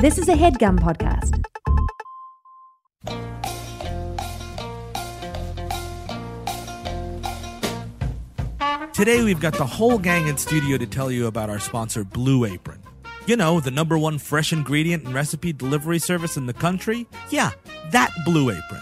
This is a headgum podcast. Today we've got the whole gang in studio to tell you about our sponsor, Blue Apron. You know, the number one fresh ingredient and recipe delivery service in the country? Yeah, that Blue Apron.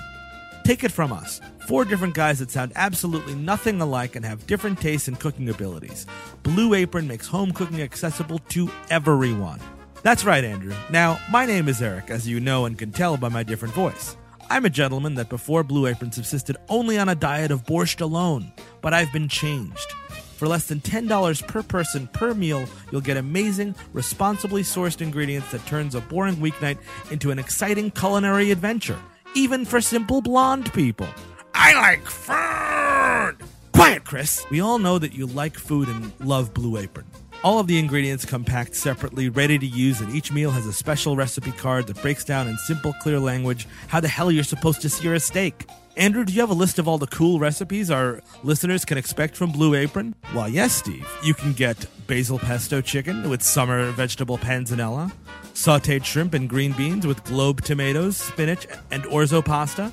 Take it from us. Four different guys that sound absolutely nothing alike and have different tastes and cooking abilities. Blue Apron makes home cooking accessible to everyone. That's right, Andrew. Now, my name is Eric, as you know and can tell by my different voice. I'm a gentleman that before Blue Apron subsisted only on a diet of borscht alone, but I've been changed. For less than $10 per person per meal, you'll get amazing, responsibly sourced ingredients that turns a boring weeknight into an exciting culinary adventure, even for simple blonde people. I like food! Quiet, Chris! We all know that you like food and love Blue Apron. All of the ingredients come packed separately, ready to use, and each meal has a special recipe card that breaks down in simple, clear language how the hell you're supposed to sear a steak. Andrew, do you have a list of all the cool recipes our listeners can expect from Blue Apron? Well, yes, Steve. You can get basil pesto chicken with summer vegetable panzanella, sauteed shrimp and green beans with globe tomatoes, spinach, and orzo pasta,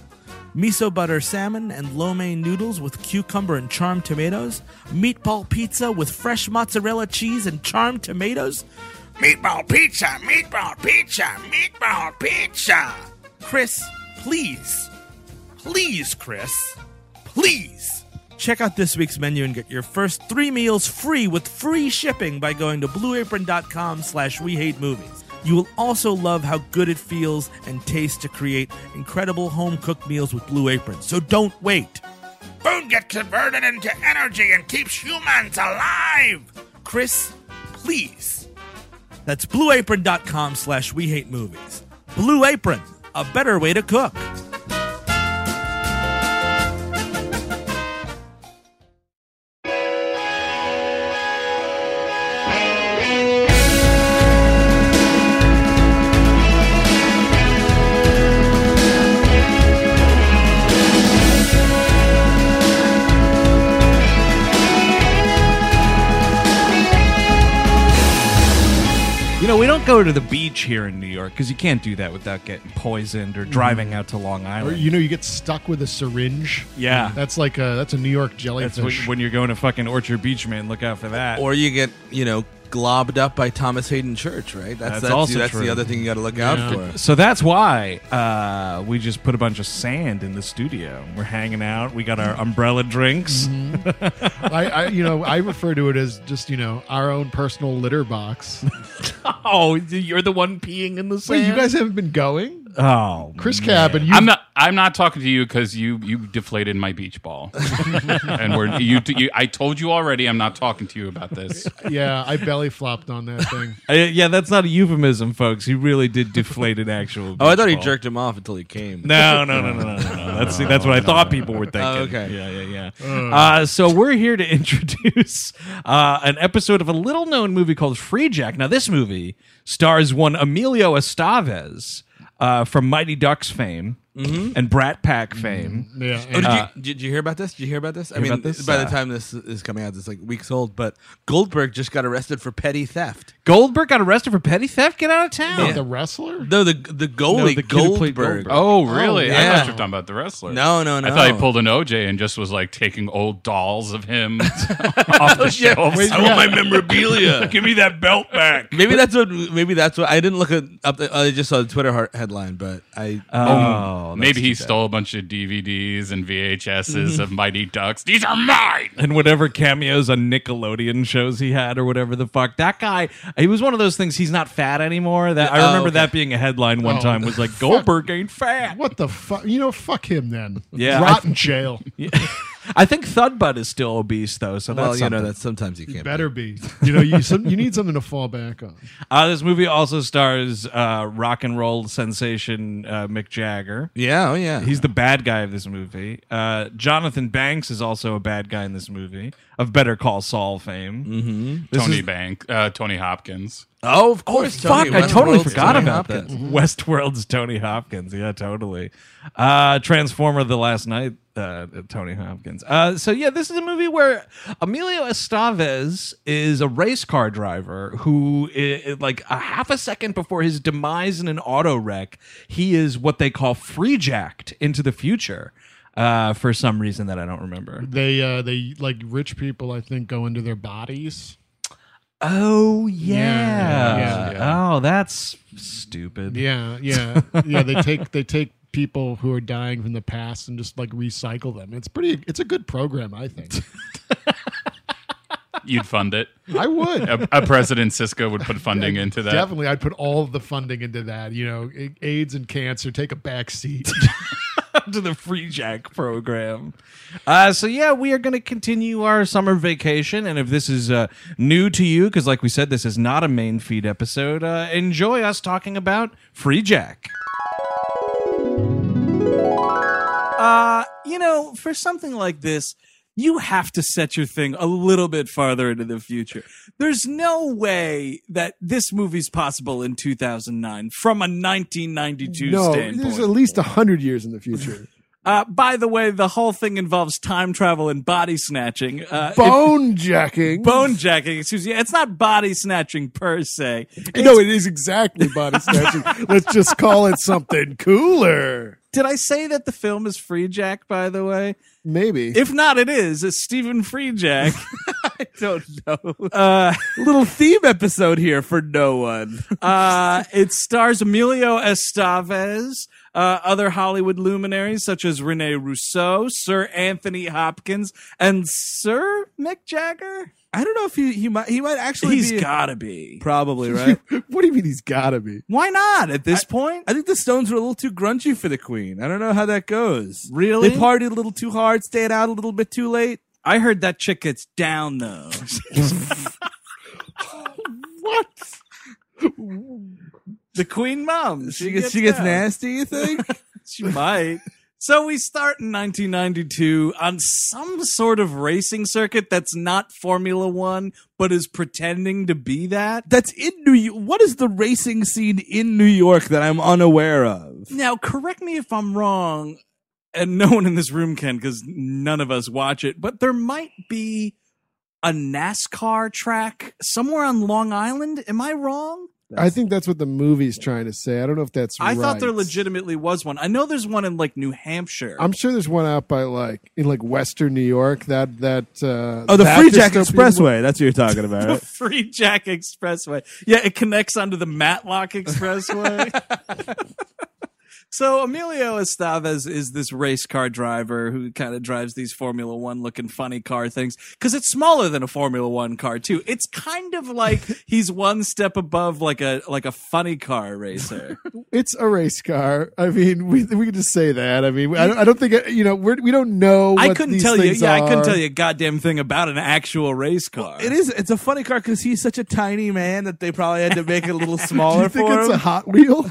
miso butter salmon and lo mein noodles with cucumber and charmed tomatoes, meatball pizza with fresh mozzarella cheese and charmed tomatoes, meatball pizza, meatball pizza, meatball pizza. Chris, please, please, Chris, please. Check out this week's menu and get your first three meals free with free shipping by going to blueapron.com slash we hate movies. You will also love how good it feels and tastes to create incredible home cooked meals with Blue Apron. So don't wait. Food gets converted into energy and keeps humans alive. Chris, please. That's blueapron.com slash we hate movies. Blue Apron, a better way to cook. You know, we don't go to the beach here in New York because you can't do that without getting poisoned or mm-hmm. driving out to Long Or Island. you know, you get stuck with a syringe. Yeah. that's like a that's a New York That's jellyfish. when, when you're going to fucking Orchard Beach, man. Look out for that. Or you get, you know, globbed up by Thomas Hayden Church, right? That's that's, also that's true. the other thing you got to look Yeah. out for. so that's why uh, we just put a bunch of sand in the studio. We're hanging out. We got our umbrella drinks. I, I, you know, I refer to it as just you know our own personal litter box. Oh, you're the one peeing in the sand. Wait, you guys haven't been going? Oh, Chris man. Cabin, you. I'm not. I'm not talking to you because you you deflated my beach ball, and we're you, you. I told you already. I'm not talking to you about this. Yeah, I belly flopped on that thing. Uh, yeah, that's not a euphemism, folks. He really did deflate an actual. Oh, I beach thought he ball. jerked him off until he came. No, no, no, no, no, no. no. That's that's what I thought people were thinking. Oh, okay. Yeah, yeah, yeah. Uh, so we're here to introduce uh, an episode of a little-known movie called Free Jack. Now, this movie stars one Emilio Estevez uh, from Mighty Ducks fame and Brat Pack fame. Yeah, Oh, did, Uh, you, did you hear about this? Did you hear about this? I mean, about this? by Uh, the time this is coming out, it's like weeks old. But Goldberg just got arrested for petty theft. Goldberg got arrested for petty theft. Get out of town. the wrestler. No, the the goalie the kid who played Goldberg. Goldberg. Oh, really? I yeah. thought you were talking about the wrestler. No, no, no. I thought he pulled an OJ and just was like taking old dolls of him off the shelves. Wait, I want my memorabilia. Give me that belt back. maybe that's what. Maybe that's what. I didn't look it up. The, I just saw the Twitter heart headline, but I. Oh, Oh, Maybe he that's too bad. stole a bunch of DVDs and VHSs of Mighty Ducks. These are mine. and whatever cameos on Nickelodeon shows he had or whatever the fuck. That guy, he was one of those things. He's not fat anymore. That I Oh, remember okay. that being a headline one Oh, time. Was like Goldberg ain't fat. What the fuck? You know, fuck him then. Yeah, rot I- in jail. I think Thudbutt is still obese though, so that's well, you know something. that sometimes you can't. Better be. You know, you some, you need something to fall back on. Uh, this movie also stars uh, rock and roll sensation uh, Mick Jagger. Yeah. Oh yeah. He's the bad guy of this movie. Uh, Jonathan Banks is also a bad guy in this movie of Better Call Saul fame. Mm-hmm. Tony Bank, uh, Tony Hopkins. Oh, of course. Fuck, Tony I totally Westworld's forgot Tony about Hopkins. that. Westworld's Tony Hopkins. Yeah, totally. Uh, Transformer The Last Knight uh, Tony Hopkins. Uh, so yeah, this is a movie where Emilio Estevez is a race car driver who, like a half a second before his demise in an auto wreck, he is what they call free jacked into the future. Uh, for some reason that I don't remember. They uh they like rich people I think go into their bodies. Oh yeah. Yeah, yeah, yeah. Oh, that's stupid. Yeah, yeah. Yeah, they take they take people who are dying from the past and just like recycle them. It's pretty it's a good program, I think. You'd fund it. I would. A, a President Cisco would put funding into that. Definitely I'd put all of the funding into that, you know, AIDS and cancer take a back seat. to the free jack program. Uh, so yeah, we are going to continue our summer vacation, and if this is uh, new to you, because like we said, this is not a main feed episode, uh, enjoy us talking about free jack. You know, for something like this, you have to set your thing a little bit farther into the future. There's no way that this movie's possible in 2009 from a 1992 No, standpoint. there's at least a hundred years in the future. Uh, by the way, the whole thing involves time travel and body snatching. Uh, Bone jacking. bone jacking, excuse me. It's not body snatching per se. No, it is exactly body snatching. Let's just call it something cooler. Did I say that the film is Free Jack, by the way? Maybe. If not, it is. It's Stephen Free Jack. I don't know. Uh, Little theme episode here for no one. uh, it stars Emilio Estevez, uh, other Hollywood luminaries such as Rene Russo, Sir Anthony Hopkins, and Sir Mick Jagger. I don't know if he he might he might actually He's be gotta be. probably right. what do you mean he's gotta be? Why not at this point? I think the Stones were a little too grungy for the Queen. I don't know how that goes. Really? They partied a little too hard, stayed out a little bit too late. I heard that chick gets down though. What? the Queen Mom. She gets she gets down. nasty. You think? She might. So we start in 1992 on some sort of racing circuit that's not Formula One, but is pretending to be that. That's in New York. What is the racing scene in New York that I'm unaware of? Now, correct me if I'm wrong, and no one in this room can because none of us watch it, but there might be a NASCAR track somewhere on Long Island. Am I wrong? I think that's what the movie's trying to say. I don't know if that's I thought there legitimately was one. I know there's one in like New Hampshire. I'm sure there's one out by like in like Western New York. That that uh, Oh, the that Free Jack dystopian- Expressway. That's what you're talking about. the Right? Free Jack Expressway. Yeah, it connects onto the Matlock Expressway. so Emilio Estevez is this race car driver who kind of drives these Formula One looking funny car things because it's smaller than a Formula One car too. It's kind of like he's one step above like a like a funny car racer. It's a race car. I mean, we we can just say that. I mean, I don't, I don't think you know we're, we don't know. What I couldn't tell you. Yeah, I couldn't tell you a goddamn thing about an actual race car. It is. It's a funny car because he's such a tiny man that they probably had to make it a little Do smaller you think for it's him. a Hot Wheel?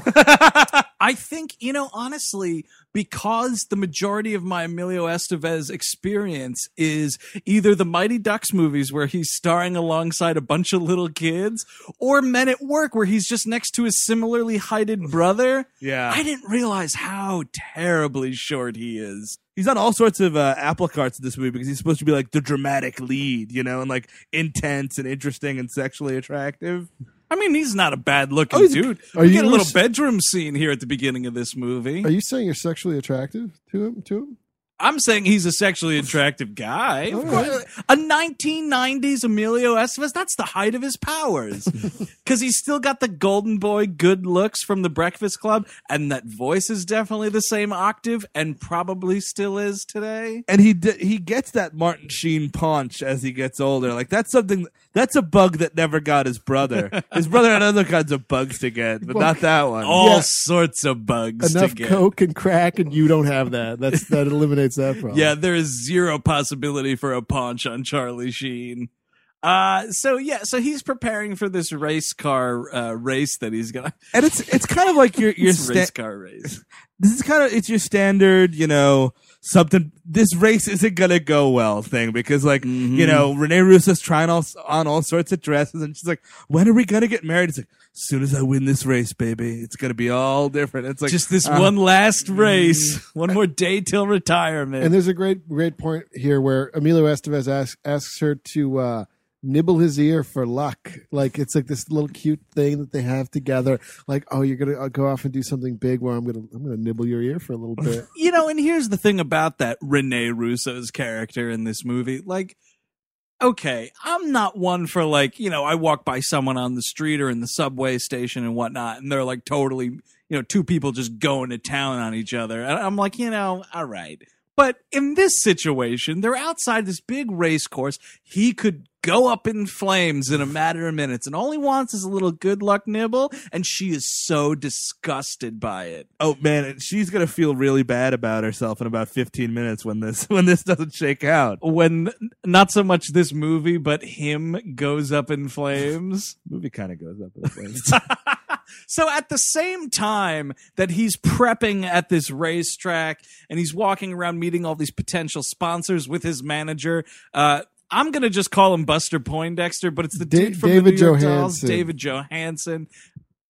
I think, you know, honestly, because the majority of my Emilio Estevez experience is either the Mighty Ducks movies where he's starring alongside a bunch of little kids or Men at Work where he's just next to his similarly heighted brother. Yeah. I didn't realize how terribly short he is. He's on all sorts of uh, apple carts in this movie because he's supposed to be like the dramatic lead, you know, and like intense and interesting and sexually attractive. I mean, he's not a bad looking Oh, dude. Are We you get a little bedroom scene here at the beginning of this movie. Are you saying you're sexually attractive to him? To him? I'm saying he's a sexually attractive guy. Of All course. right. A 1990s Emilio Estevez, that's the height of his powers. Because he's still got the golden boy good looks from the Breakfast Club, and that voice is definitely the same octave and probably still is today. And he d- he gets that Martin Sheen paunch as he gets older. Like that's something that's a bug that never got his brother. his brother had other kinds of bugs to get, but Well, not that one. All Yeah. sorts of bugs Enough to get. coke and crack, and you don't have that. That's that eliminates that problem. Yeah, there is zero possibility for a paunch on Charlie Sheen. Uh, so yeah, so he's preparing for this race car uh, race that he's gonna. And it's it's kind of like your your It's a race car race. this is kind of it's your standard, you know, something this race isn't gonna go well thing because like Mm-hmm. you know Rene Russo's trying all, on all sorts of dresses and she's like, when are we gonna get married? It's like as soon as I win this race, baby, it's gonna be all different. It's like Just this uh, one last race, one more day till retirement. And there's a great great point here where Emilio Estevez asks asks her to uh, nibble his ear for luck. Like it's like this little cute thing that they have together. Like, oh, you're gonna uh, go off and do something big. Where I'm gonna I'm gonna nibble your ear for a little bit. you know, and here's the thing about that Rene Russo's character in this movie. Like, okay, I'm not one for like, you know, I walk by someone on the street or in the subway station and whatnot, and they're like totally, you know, two people just going to town on each other. And I'm like, you know, all right. But in this situation, they're outside this big race course. He could go up in flames in a matter of minutes, and all he wants is a little good luck nibble. And she is so disgusted by it. Oh man, and she's gonna feel really bad about herself in about 15 minutes when this when this doesn't shake out. when not so much this movie, but him goes up in flames. movie kind of goes up in flames. so at the same time that he's prepping at this racetrack and he's walking around meeting all these potential sponsors with his manager, uh, I'm gonna just call him Buster Poindexter, but it's the Da- dude from David the New York Dolls, David Johansen.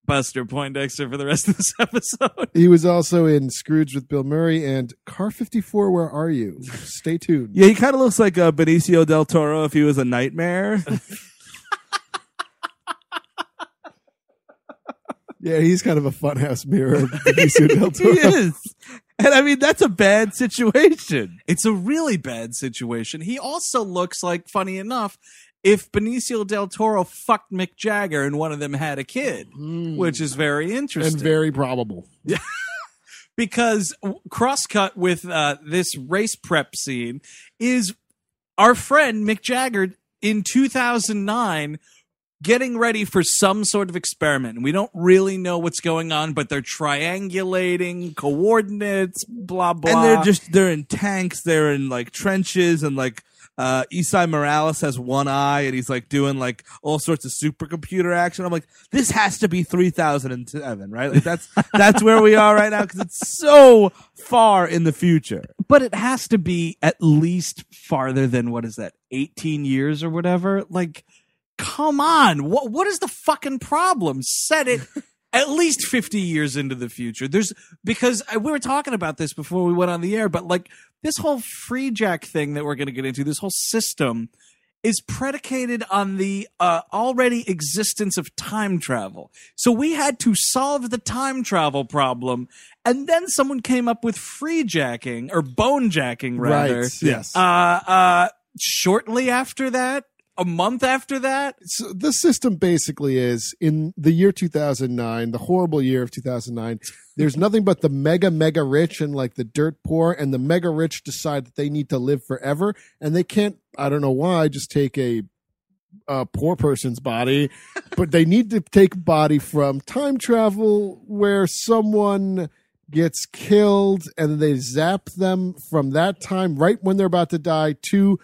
Buster Poindexter for the rest of this episode. he was also in Scrooge with Bill Murray and Car 54. Where are you? Stay tuned. yeah, he kind of looks like uh, Benicio del Toro if he was a nightmare. Yeah, he's kind of a funhouse mirror. of Benicio del Toro. he is, and I mean that's a bad situation. It's a really bad situation. He also looks like, funny enough, if Benicio del Toro fucked Mick Jagger and one of them had a kid, which is very interesting. and very probable. Yeah. because crosscut with uh, this race prep scene is our friend Mick Jagger in 2009 getting ready for some sort of experiment. We don't really know what's going on, but they're triangulating coordinates, blah blah. And they're just they're in tanks, they're in like trenches, and like uh Esai Morales has one eye, and he's like doing like all sorts of supercomputer action. I'm like, this has to be 3007, right? Like that's that's where we are right now because it's so far in the future. but it has to be at least farther than what is that 18 years or whatever like come on what what is the fucking problem set it at least 50 years into the future there's because I, we were talking about this before we went on the air but like this whole free jack thing that we're going to get into this whole system is predicated on the uh, already existence of time travel. So we had to solve the time travel problem, and then someone came up with free jacking or bone jacking, rather. Right. Yes. Uh, uh, shortly after that, a month after that, so the system basically is in the year 2009, the horrible year of 2009. There's nothing but the mega mega rich and like the dirt poor, and the mega rich decide that they need to live forever, and they can't. I don't know why. Just take a a poor person's body, but they need to take body from time travel where someone gets killed and they zap them from that time right when they're about to die to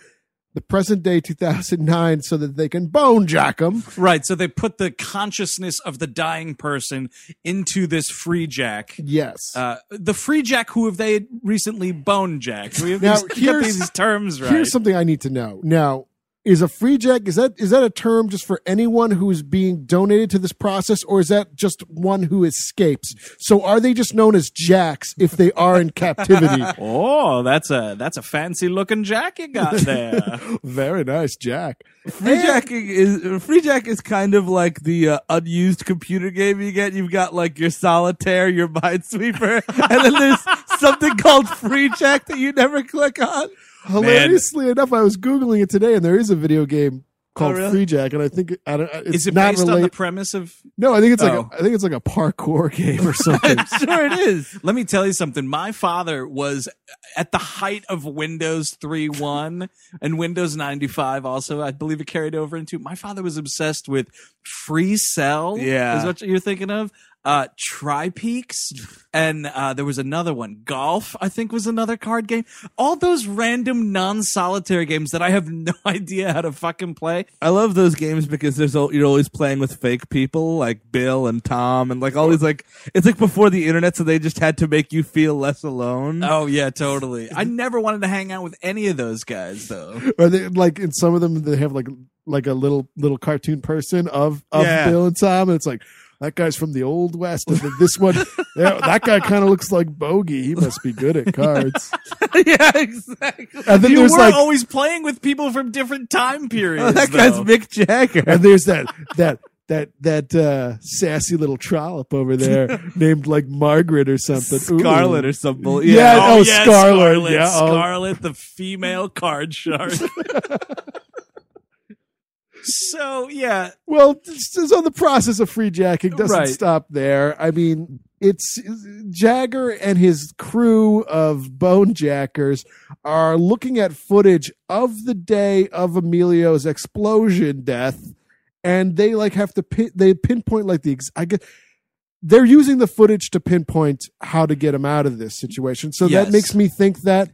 the present day 2009 so that they can bone jack them. right? So they put the consciousness of the dying person into this free jack. Yes. Uh, the free jack who have they recently bone jacked? We have Now, these, these terms right. Here's something I need to know. Now, is a free jack is that is that a term just for anyone who is being donated to this process or is that just one who escapes? So are they just known as jacks if they are in captivity? Oh, that's a that's a fancy looking jack you got there. Very nice, Jack. Free jacking is free jack is kind of like the uh, unused computer game you get. You've got like your solitaire, your minesweeper, and then there's something called free jack that you never click on. Hilariously enough, I was googling it today, and there is a video game oh, called Oh, really? Free Jack, and I think I don't. It's Is it not based on the premise of? no, I think it's like Oh. a, I think it's like a parkour game or something. Sure, it is. Let me tell you something. My father was at the height of Windows 3.1 and Windows 95 also, I believe it carried over into. My father was obsessed with Free Cell. Yeah. Is what you're thinking of? Uh, Tri-Peaks, and uh, there was another one. Golf, I think, was another card game. All those random non-solitaire games that I have no idea how to fucking play. I love those games because there's al- you're always playing with fake people like Bill and Tom and like all these like it's like before the internet, so they just had to make you feel less alone. Oh yeah, totally. I never wanted to hang out with any of those guys though. Or they like in some of them they have like like a little little cartoon person of of Yeah. Bill and Tom, and it's like that guy's from the old west, and then this one yeah, that guy kind of looks like Bogey. He must be good at cards. yeah, exactly. And then You there's were like always playing with people from different time periods. Oh, that guy's. Mick Jagger. and there's that that that that uh sassy little trollop over there named like Margaret or something. Ooh. Scarlet or something. bull. Yeah, Yeah. oh, yeah, Scarlet, Scarlet, yeah, oh. Scarlet, the female card shark. so yeah, Well, so the process of free jacking doesn't Right. stop there. I mean, it's Jagger and his crew of bone jackers are looking at footage of the day of Emilio's explosion death, and they like have to pin, they pinpoint like the ex- I guess they're using the footage to pinpoint how to get him out of this situation. So Yes. that makes me think that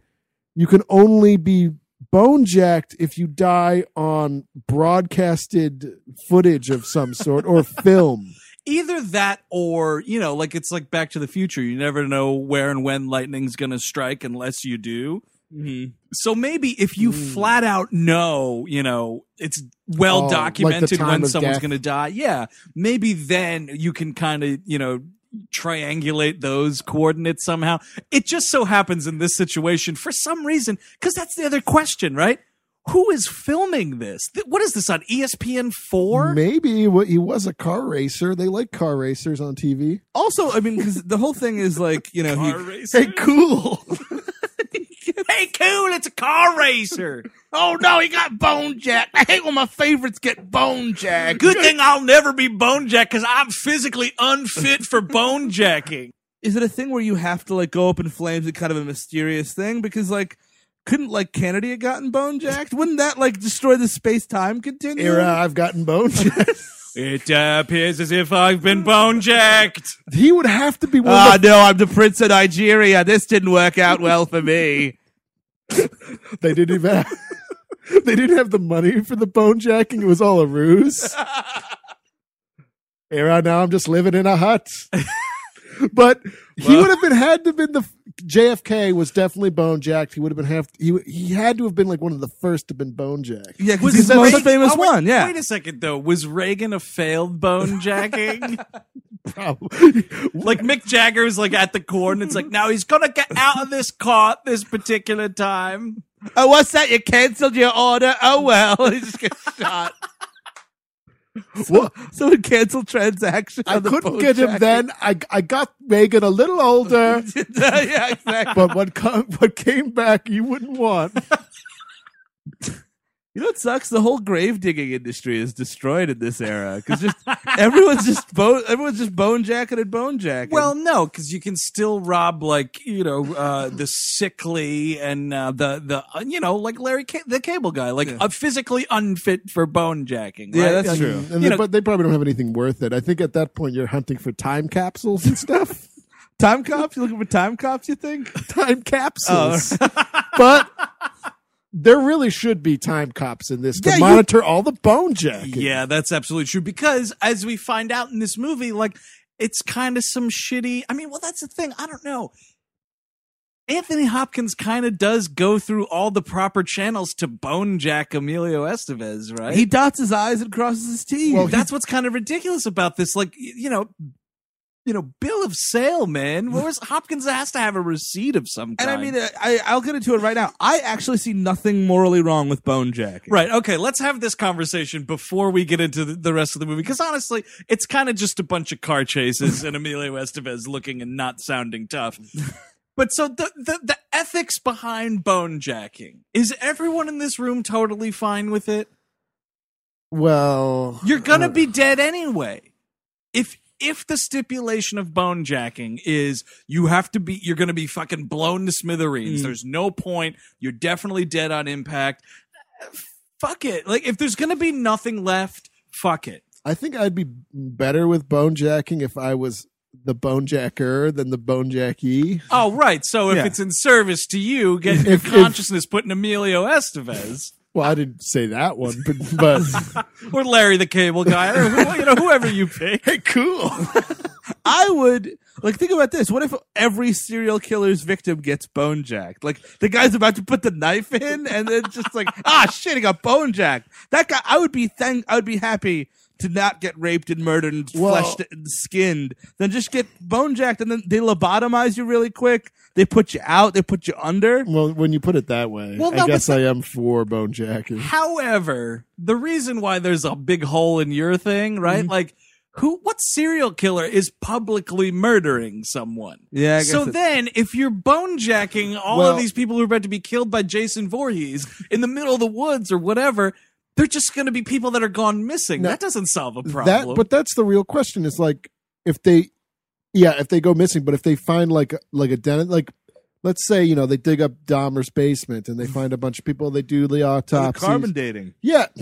you can only be bone jacked if you die on broadcasted footage of some sort or film. either that or you know, like it's like Back to the Future. You never know where and when lightning's gonna strike unless you do. Mhm. So maybe if you flat out know, you know, it's well Oh, documented time when someone's going to die. Yeah. Maybe then you can kind of, you know, triangulate those coordinates somehow. It just so happens in this situation for some reason, because that's the other question, right? Who is filming this? What is this on ESPN 4? Maybe what he was a car racer. They like car racers on TV. Also, I mean, because the whole thing is like you know, he, Car racer. Hey, cool. Hey, cool, it's a car racer. Oh no, he got bone jacked. I hate when my favorites get bone jacked. Good thing I'll never be bone jacked because I'm physically unfit for bone jacking. Is it a thing where you have to like go up in flames? It's kind of a mysterious thing because like. Couldn't like Kennedy have gotten bone jacked? Wouldn't that like destroy the space time continuum? Era, I've gotten bone jacked. It uh, appears as if I've been bone jacked. he would have to be one Ah, of no, I'm the Prince of Nigeria. This didn't work out well for me. they didn't even have, they didn't have the money for the bone jacking. It was all a ruse. Era, now I'm just living in a hut. but he would have been had to have been the JFK was definitely bone jacked. He would have been have he he had to have been like one of the first to have been bone jacked. Yeah, Was he's the most famous oh, wait- one. Yeah. Wait a second, though. Was Reagan a failed bone jacking? Probably. like Mick Jagger was like at the coordinates, like now he's gonna get out of this car at this particular time. Oh, what's that? You cancelled your order? Oh well, he just gets shot. Well, Someone canceled transaction. I couldn't get him jacket. then. I I got Megan a little older, yeah, exactly. but what co- what came back you wouldn't want. You know what sucks? The whole grave digging industry is destroyed in this era because just everyone's just bone everyone's just bone jacking and bone jacking. Well, no, because you can still rob like you know uh, the sickly and uh, the the uh, you know like Larry Ca- the Cable Guy, like uh, physically unfit for bone jacking. Yeah, that's And- true. And You they, know- but they probably don't have anything worth it. I think at that point you're hunting for time capsules and stuff. time cops. You looking for time cops? You think? time capsules. but there really should be time cops in this to Yeah, you- monitor all the bone jacking. Yeah, that's absolutely true. Because as we find out in this movie, like it's kind of some shitty. I mean, well, that's the thing. I don't know. Anthony Hopkins kind of does go through all the proper channels to bone jack Emilio Estevez, right? He dots his I's and crosses his T's. well, that's what's kind of ridiculous about this. Like, you know, you know, bill of sale, man. Where's Hopkins has to have a receipt of some kind. and. I mean, uh, I, I'll get into it right now. I actually see nothing morally wrong with bone jacking. Right. Okay. Let's have this conversation before we get into the, the rest of the movie. Because honestly, it's kind of just a bunch of car chases and Emilio Estevez looking and not sounding tough. But so the, the the ethics behind bone jacking is everyone in this room totally fine with it? Well, You're gonna uh, be dead anyway. If if the stipulation of bone jacking is you have to be you're gonna be fucking blown to smithereens. Mm. There's no point. You're definitely dead on impact. Fuck it. Like if there's gonna be nothing left, fuck it. I think I'd be better with bone jacking if I was the bone jacker than the bonejacky. Oh, right. So if Yeah. it's in service to you, getting your If- if- consciousness put in Emilio Estevez Well, I didn't say that one, but, but or Larry the Cable Guy or who, you know whoever you pick. hey, cool. I would like think about this. What if every serial killer's victim gets bone jacked? Like the guy's about to put the knife in, and then just like ah shit, he got bone jacked. That guy, I would be thank, I would be happy to not get raped and murdered and Well- fleshed and skinned. Then just get bone jacked, and then they lobotomize you really quick. They put you out. They put you under. Well, when you put it that way, Well, no, I guess the- I am for bonejacking. However, the reason why there's a big hole in your thing, right? Mm-hmm. Like who what serial killer is publicly murdering someone? Yeah, I guess so it- then if you're bonejacking all Well- of these people who are about to be killed by Jason Voorhees in the middle of the woods or whatever, they're just going to be people that are gone missing. No, that doesn't solve a problem. That, but that's the real question. Is like if they, yeah, if they go missing, but if they find like like a den, like let's say you know they dig up Dahmer's basement and they find a bunch of people, they do the The autopsy. carbon dating. Yeah,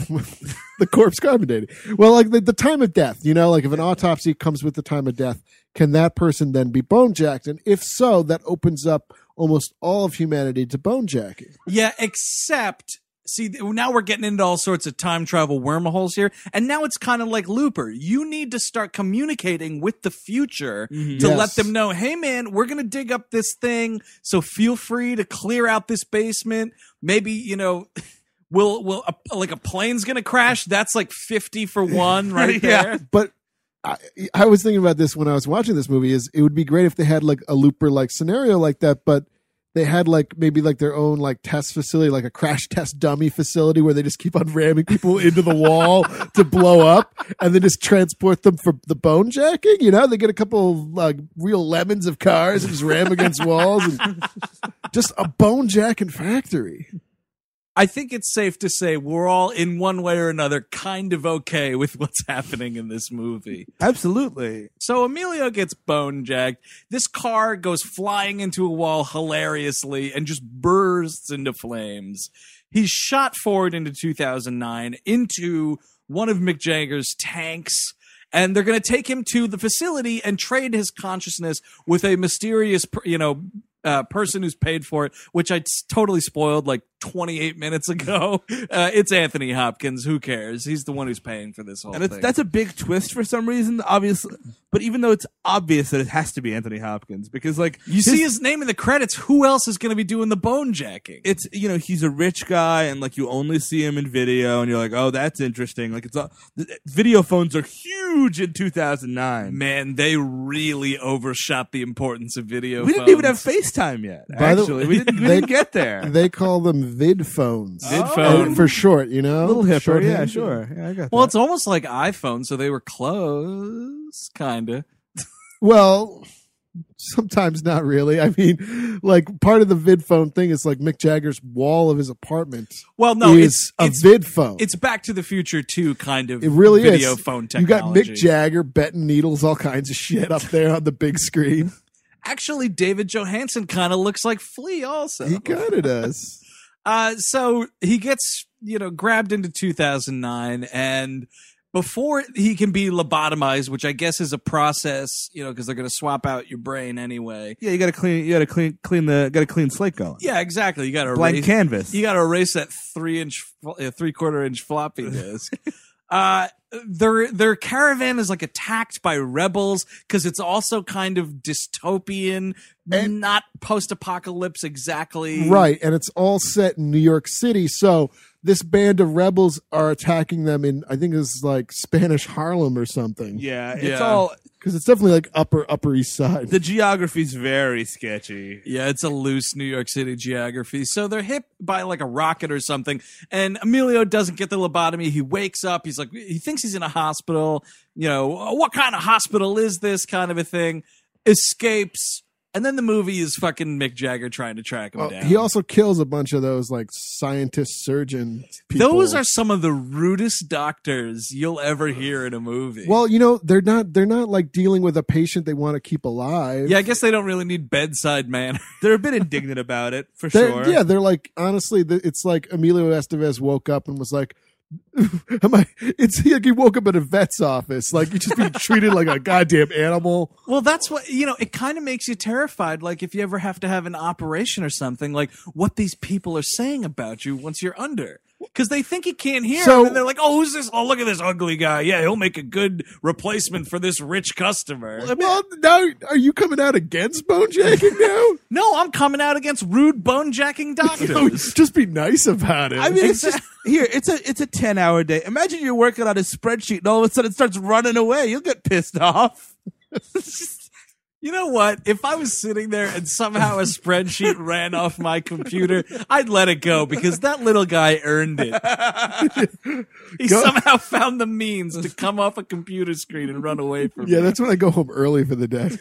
the corpse carbon dating. Well, like the, the time of death, you know, like if an autopsy comes with the time of death, can that person then be bone jacked? And if so, that opens up almost all of humanity to bone jacking. Yeah, except see now we're getting into all sorts of time travel wormholes here, and now it's kind of like Looper. You need to start communicating with the future mm-hmm. to Yes. let them know, hey man, we're gonna dig up this thing, so feel free to clear out this basement. Maybe you know. Will will a, like a plane's gonna crash? That's like fifty for one right Yeah. there. But I, I was thinking about this when I was watching this movie. Is it would be great if they had like a looper like scenario like that, but they had like maybe like their own like test facility, like a crash test dummy facility where they just keep on ramming people into the wall to blow up, and then just transport them for the bone jacking. You know, they get a couple of like real lemons of cars and just ram against walls, and just a bone jacking factory. I think it's safe to say we're all in one way or another kind of okay with what's happening in this movie. Absolutely. So Emilio gets bone jacked. This car goes flying into a wall hilariously and just bursts into flames. He's shot forward into 2009 into one of Mick Jagger's tanks. And they're going to take him to the facility and trade his consciousness with a mysterious, you know, uh, person who's paid for it, which I totally spoiled like 28 minutes ago. Uh, it's Anthony Hopkins. Who cares? He's the one who's paying for this whole And it's, thing. that's a big twist for some reason, obviously. But even though it's obvious that it has to be Anthony Hopkins, because like You see his name in the credits. Who else is going to be doing the bone jacking? it's you know he's a rich guy and like you only see him in video and you're like oh that's interesting like it's a, the- video phones are huge in 2009 Man, they really overshot the importance of video. we didn't even have. FaceTime yet By the- actually we didn't we they- didn't get there They call them vid phones, Vid oh. phone. for short. You know, a little hipper Shorthand. yeah sure yeah I got Well, that. it's almost like iPhone, so they were close, kind of. Well, sometimes not really. I mean, like part of the vid phone thing is like Mick Jagger's wall of his apartment Well, no, is it's a it's, vid phone. it's Back to the Future too, kind of. it really video is. phone You got technology. Mick Jagger betting needles, all kinds of shit up there on the big screen. Actually, David Johansen kind of looks like Flea, also. He kind of does. Uh, so he gets, you know, grabbed into 2009 and before he can be lobotomized, which I guess is a process, you know, because they're going to swap out your brain anyway. yeah you gotta clean you gotta clean clean the got a clean slate going Yeah, exactly. You got to blank erase, canvas you got to erase that three inch, uh, three quarter inch floppy disk. uh, their their caravan is like attacked by rebels because it's also kind of dystopian, And- not post apocalypse exactly. Right. And it's all set in New York City. So this band of rebels are attacking them in, I think it's like Spanish Harlem or something. yeah it's Yeah. all Because it's definitely like upper, upper east side. the geography's very sketchy Yeah, it's a loose New York City geography. So they're hit by like a rocket or something, and Emilio doesn't get the lobotomy. He wakes up. He's like, he thinks he's in a hospital. You know, what kind of hospital is this? Kind of a thing. Escapes, and then the movie is fucking Mick Jagger trying to track him Oh, down. he also kills a bunch of those like scientist surgeon people. Those are some of the rudest doctors you'll ever hear in a movie. well, you know, they're not they're not like dealing with a patient they want to keep alive. yeah, I guess they don't really need bedside manner. they're a bit indignant about it for They're, sure Yeah, they're like honestly, it's like Emilio Estevez woke up and was like, Am I? It's like you woke up at a vet's office. Like you just being treated like a goddamn animal. Well, that's what you know. It kind of makes you terrified. Like if you ever have to have an operation or something, like what these people are saying about you once you're under, because they think he can't hear. So- them, and they're like, "Oh, who's this? Oh, look at this ugly guy. Yeah, he'll make a good replacement for this rich customer." Well, now are you coming out against bone jacking now? no, I'm coming out against rude bone jacking No, doctors. just be nice about it. I mean, it's just here. It's a it's a ten hour day. Imagine you're working on a spreadsheet, and all of a sudden it starts running away. You'll get pissed off. You know what? If I was sitting there and somehow a spreadsheet ran off my computer, I'd let it go because that little guy earned it. He Go- somehow found the means to come off a computer screen and run away from yeah, me. Yeah, that's when I go home early for the day.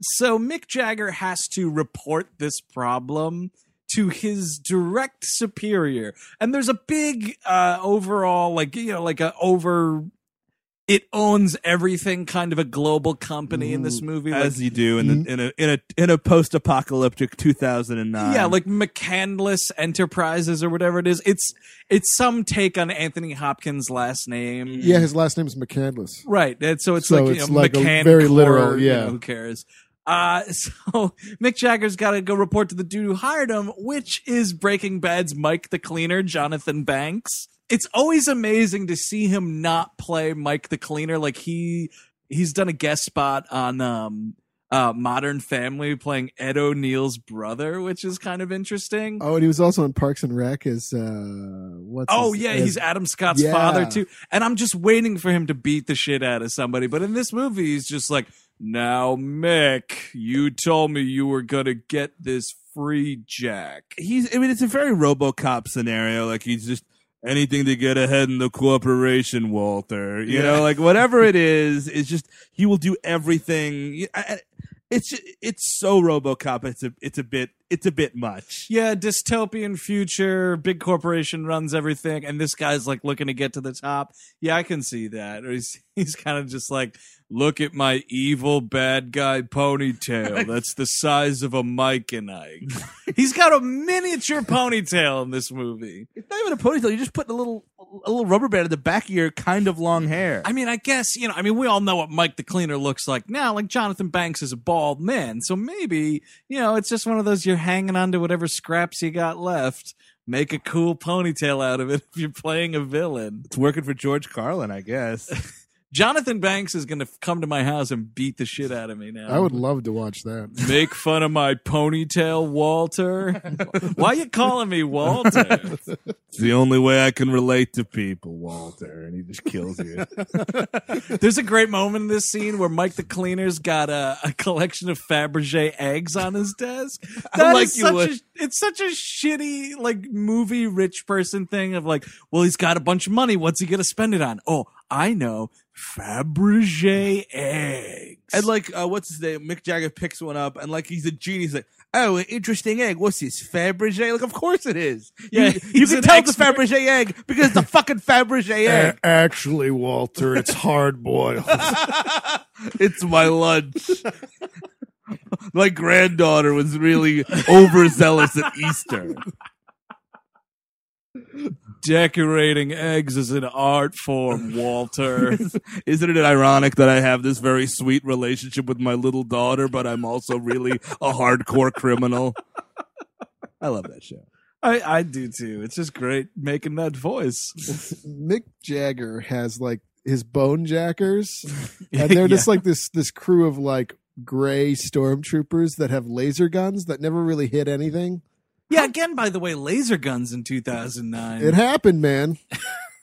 So Mick Jagger has to report this problem to his direct superior. And there's a big uh overall like you know like a over it owns everything kind of a global company in this movie like As you do in the, in a in a in a post apocalyptic two thousand and nine. yeah, like McCandless Enterprises or whatever it is. It's it's some take on Anthony Hopkins' last name. Yeah, his last name is McCandless. Right. And so it's So like, it's you know, like a McCann very literal, you yeah. know, who cares? Uh, so Mick Jagger's got to go report to the dude who hired him, which is Breaking Bad's Mike the Cleaner, Jonathan Banks. It's always amazing to see him not play Mike the Cleaner. Like he, he's done a guest spot on, um, uh, Modern Family playing Ed O'Neill's brother, which is kind of interesting. Oh, and he was also on Parks and Rec as uh, what's? Oh his- yeah, as- he's Adam Scott's Yeah. father too. And I'm just waiting for him to beat the shit out of somebody. But in this movie, he's just like, now Mick, you told me you were gonna get this free jack. he's. I mean, it's a very RoboCop scenario. Like he's just anything to get ahead in the corporation, Walter. You know, like whatever it is, it's just he will do everything. It's it's so RoboCop. It's a it's a bit it's a bit much. Yeah, dystopian future, big corporation runs everything, and this guy's like looking to get to the top. Yeah, I can see that. Or he's he's kind of just like, look at my evil bad guy ponytail. That's the size of a Mike and Ike. he's got a miniature ponytail in this movie. It's not even a ponytail. You're just put a little a little rubber band at the back of your kind of long hair. I mean, I guess, you know, I mean, we all know what Mike the Cleaner looks like now. Like Jonathan Banks is a bald man. So maybe, you know, it's just one of those you're hanging on to whatever scraps you got left. Make a cool ponytail out of it if you're playing a villain. it's working for George Carlin, I guess. Jonathan Banks is going to come to my house and beat the shit out of me now. I would love to watch that. make fun of my ponytail, Walter. Why are you calling me Walter? It's the only way I can relate to people, Walter. And he just kills you. There's a great moment in this scene where Mike the Cleaner's got a, a collection of Fabergé eggs on his desk. That like is you such would. a, it's such a shitty like movie rich person thing of like, well, he's got a bunch of money. What's he gonna spend it on? Oh, I know, Fabergé eggs. and like, uh, what's his name? Mick Jagger picks one up, and like he's a genie. He's like, "Oh, an interesting egg. What's this Fabergé? Like, of course it is. Yeah, you, you can tell expert. it's a Fabergé egg because it's a fucking Fabergé egg. actually, Walter, it's hard boiled. it's my lunch." my granddaughter was really overzealous at Easter. Decorating eggs is an art form, Walter. Isn't it ironic that I have this very sweet relationship with my little daughter, but I'm also really a hardcore criminal? I love that show. I, I do too. It's just great making that voice. Mick Jagger has like his bone jackers, and they're just like this this crew of like gray stormtroopers that have laser guns that never really hit anything. Yeah, again, by the way, laser guns in 2009. It happened, man.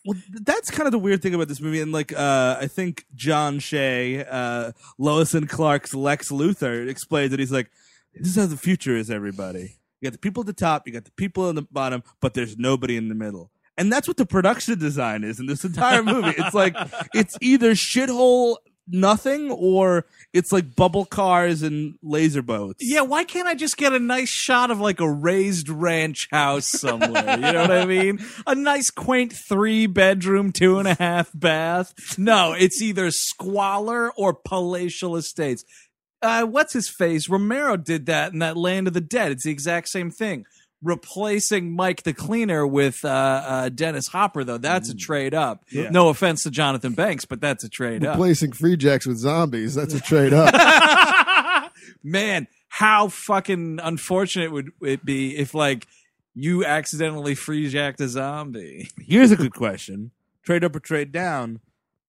Well, that's kind of the weird thing about this movie, and like uh, I think John Shea, uh, Lois and Clark's Lex Luthor explains that he's like, "This is how the future is, everybody. You got the people at the top, you got the people in the bottom, but there's nobody in the middle." And that's what the production design is in this entire movie. It's like it's either shithole nothing or it's like bubble cars and laser boats. yeah, why can't I just get a nice shot of like a raised ranch house somewhere? You know what I mean? A nice, quaint three bedroom, two and a half bath. No, it's either squalor or palatial estates. Uh, what's his face? Romero did that in that Land of the Dead. It's the exact same thing. Replacing Mike the cleaner with uh, uh, Dennis Hopper, though, that's a trade up. Yeah. No offense to Jonathan Banks, but that's a trade up. Replacing free jacks with zombies. That's a trade up. Man, how fucking unfortunate would it be if like you accidentally free jacked a zombie? Here's a good question: trade up or trade down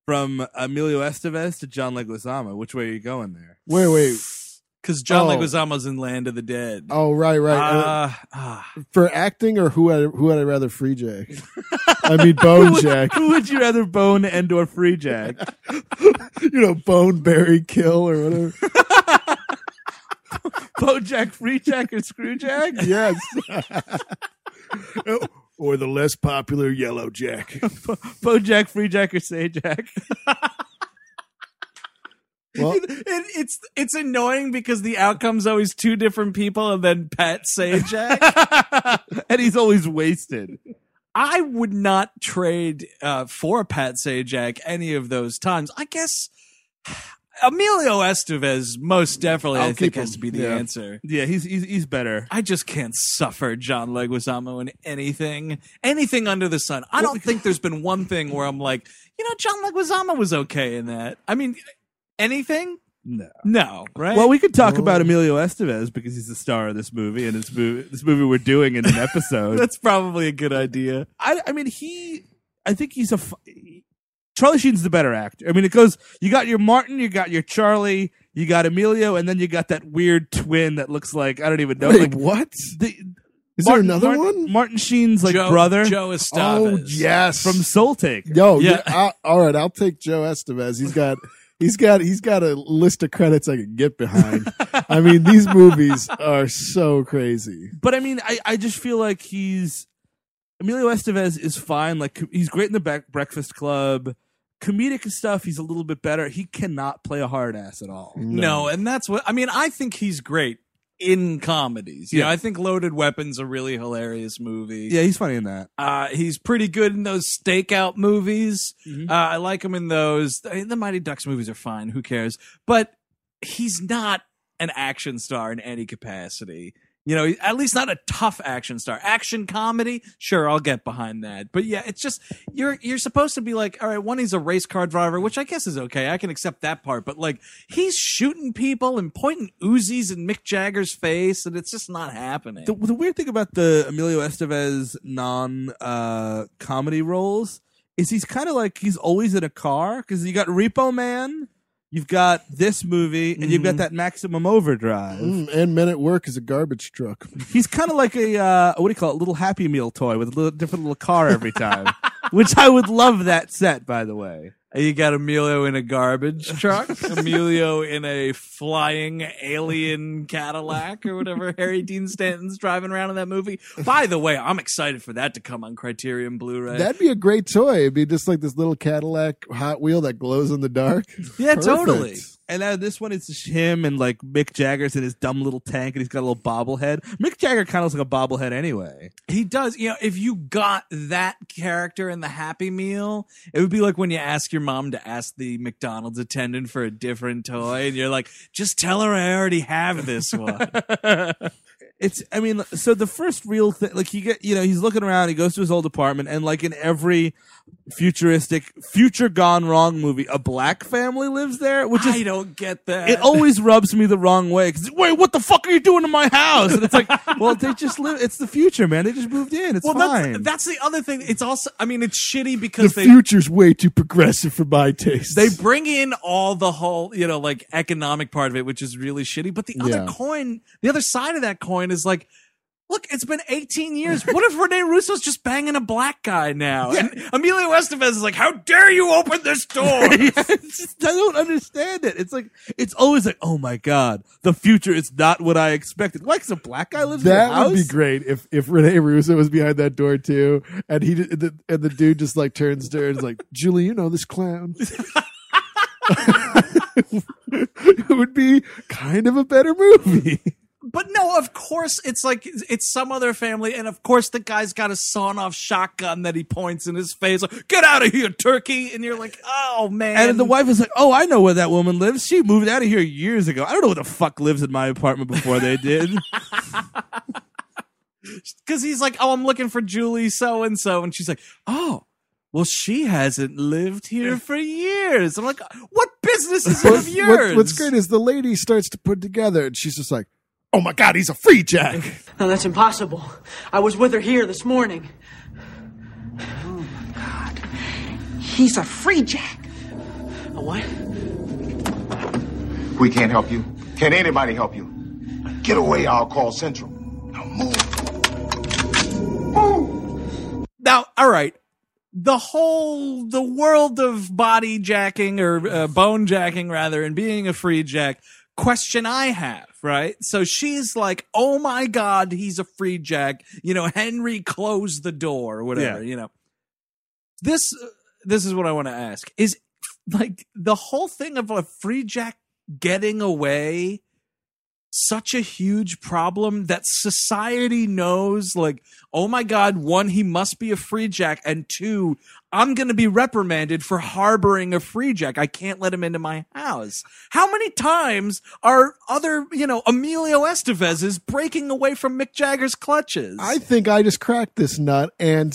from Emilio Estevez to John Leguizamo? Which way are you going there? wait, wait. Because John Oh. Leguizamo's in Land of the Dead. Oh, right, right. Uh, Uh, for acting or who? I, who would I rather free jack? I mean, bone jack. Who would you rather bone and or free jack? You know, bone, bury, kill, or whatever. bone Jack, free jack, or screw jack? Yes. or the less popular yellow jack. Bone Bojack, free jack, or say jack? Well, It, it's it's annoying because the outcome's always two different people and then Pat Sajak. and he's always wasted. I would not trade uh, for Pat Sajak any of those times. I guess Emilio Estevez most definitely I'll I think keep has him. to be the Yeah. answer. Yeah, he's he's, he's better. I just can't suffer John Leguizamo in anything, anything under the sun. I don't think there's been one thing where I'm like, you know, John Leguizamo was okay in that. I mean, anything? No. No, right? Well, we could talk about Emilio Estevez because he's the star of this movie, and this movie, this movie we're doing in an episode. that's probably a good idea. I, I mean, he. I think he's a. Charlie Sheen's the better actor. I mean, it goes. You got your Martin, you got your Charlie, you got Emilio, and then you got that weird twin that looks like I don't even know. wait, like what? the, Is Martin- there another Martin- one? Martin Sheen's like Joe, brother Joe Oh, Estevez. yes. from Soultaker. Yo, Yeah. yeah. I'll- all right, I'll take Joe Estevez. He's got he's got he's got a list of credits I can get behind. I mean, these movies are so crazy. But I mean, I, I just feel like he's Emilio Estevez is fine. Like he's great in the Bre- Breakfast Club. Comedic stuff, he's a little bit better. He cannot play a hard ass at all. No, and that's what I mean. I think he's great in comedies. You know, Yeah. I think Loaded Weapon's a really hilarious movie. Yeah, he's funny in that. Uh, he's pretty good in those stakeout movies. Mm-hmm. Uh, I like him in those. The Mighty Ducks movies are fine. Who cares? But he's not an action star in any capacity. You know, at least not a tough action star. Action comedy, sure, I'll get behind that. But yeah, it's just you're you're supposed to be like, all right, one, he's a race car driver, which I guess is okay. I can accept that part. But like, he's shooting people and pointing Uzis in Mick Jagger's face, and it's just not happening. The, the weird thing about the Emilio Estevez non uh, comedy roles is he's kind of like he's always in a car because you got Repo Man, you've got this movie, and you've got that Maximum Overdrive. Mm, and Men at Work is a garbage truck. He's kind of like a uh, what do you call it? Little Happy Meal toy with a little different little car every time. Which I would love that set, by the way. You got Emilio in a garbage truck, Emilio in a flying alien Cadillac or whatever Harry Dean Stanton's driving around in that movie. By the way, I'm excited for that to come on Criterion Blu-ray. That'd be a great toy. It'd be just like this little Cadillac Hot Wheel that glows in the dark. yeah, Perfect. totally. And now this one is him and like Mick Jagger's in his dumb little tank, and he's got a little bobblehead. Mick Jagger kind of looks like a bobblehead anyway. He does. You know, if you got that character in the Happy Meal, it would be like when you ask your mom to ask the McDonald's attendant for a different toy, and you're like, just tell her I already have this one. It's, I mean, so the first real thing, like he get, you know, he's looking around, he goes to his old apartment, and like in every futuristic, future gone wrong movie, a black family lives there, which is I don't get that. it always rubs me the wrong way. Cause, wait, what the fuck are you doing in my house? And it's like, well, they just live. It's the future, man. They just moved in. It's well, fine. that's, that's the other thing. It's also, I mean, it's shitty The because they the future's way too progressive for my taste. they bring in all the whole, you know, like economic part of it, which is really shitty. But the other Yeah. coin, the other side of that coin is like, look, it's been 18 years. What if Rene Russo's just banging a black guy now? And Emilio Estevez is like, how dare you open this door? it's just, I don't understand it. It's like it's always like, oh my god, the future is not what I expected. Like, some black guy lives in your that house. would be great if if Rene Russo was behind that door too, and he did- the, and the dude just like turns to her and is like, "Julie, you know this clown." it would be kind of a better movie. But no, of course it's like it's some other family, and of course the guy's got a sawn off shotgun that he points in his face. Like, Get out of here, turkey! And you're like, oh man. And the wife is like, "Oh, I know where that woman lives. She moved out of here years ago. I don't know who the fuck lives in my apartment before they did." Because he's like, oh, I'm looking for Julie so and so. And she's like, oh, well, she hasn't lived here for years. I'm like, what business is it of yours? what- what's great is the lady starts to put together, and she's just like, "Oh my god, he's a free jack." No, that's impossible. I was with her here this morning. Oh my god. He's a free jack. A what? We can't help you. Can anybody help you? Get away, I'll call Central. Now move. Move. Now, all right. The whole the world of body jacking or uh, bone jacking rather and being a free jack question I have, right? So she's like, "Oh my god, he's a free jack." You know, Henry closed the door or whatever, Yeah. you know. This uh, this is what I want to ask. Is like the whole thing of a free jack getting away such a huge problem that society knows like oh my god one he must be a free jack and two i'm going to be reprimanded for harboring a free jack. I can't let him into my house. How many times are other you know emilio estevez's breaking away from mick jagger's clutches? I think I just cracked this nut, and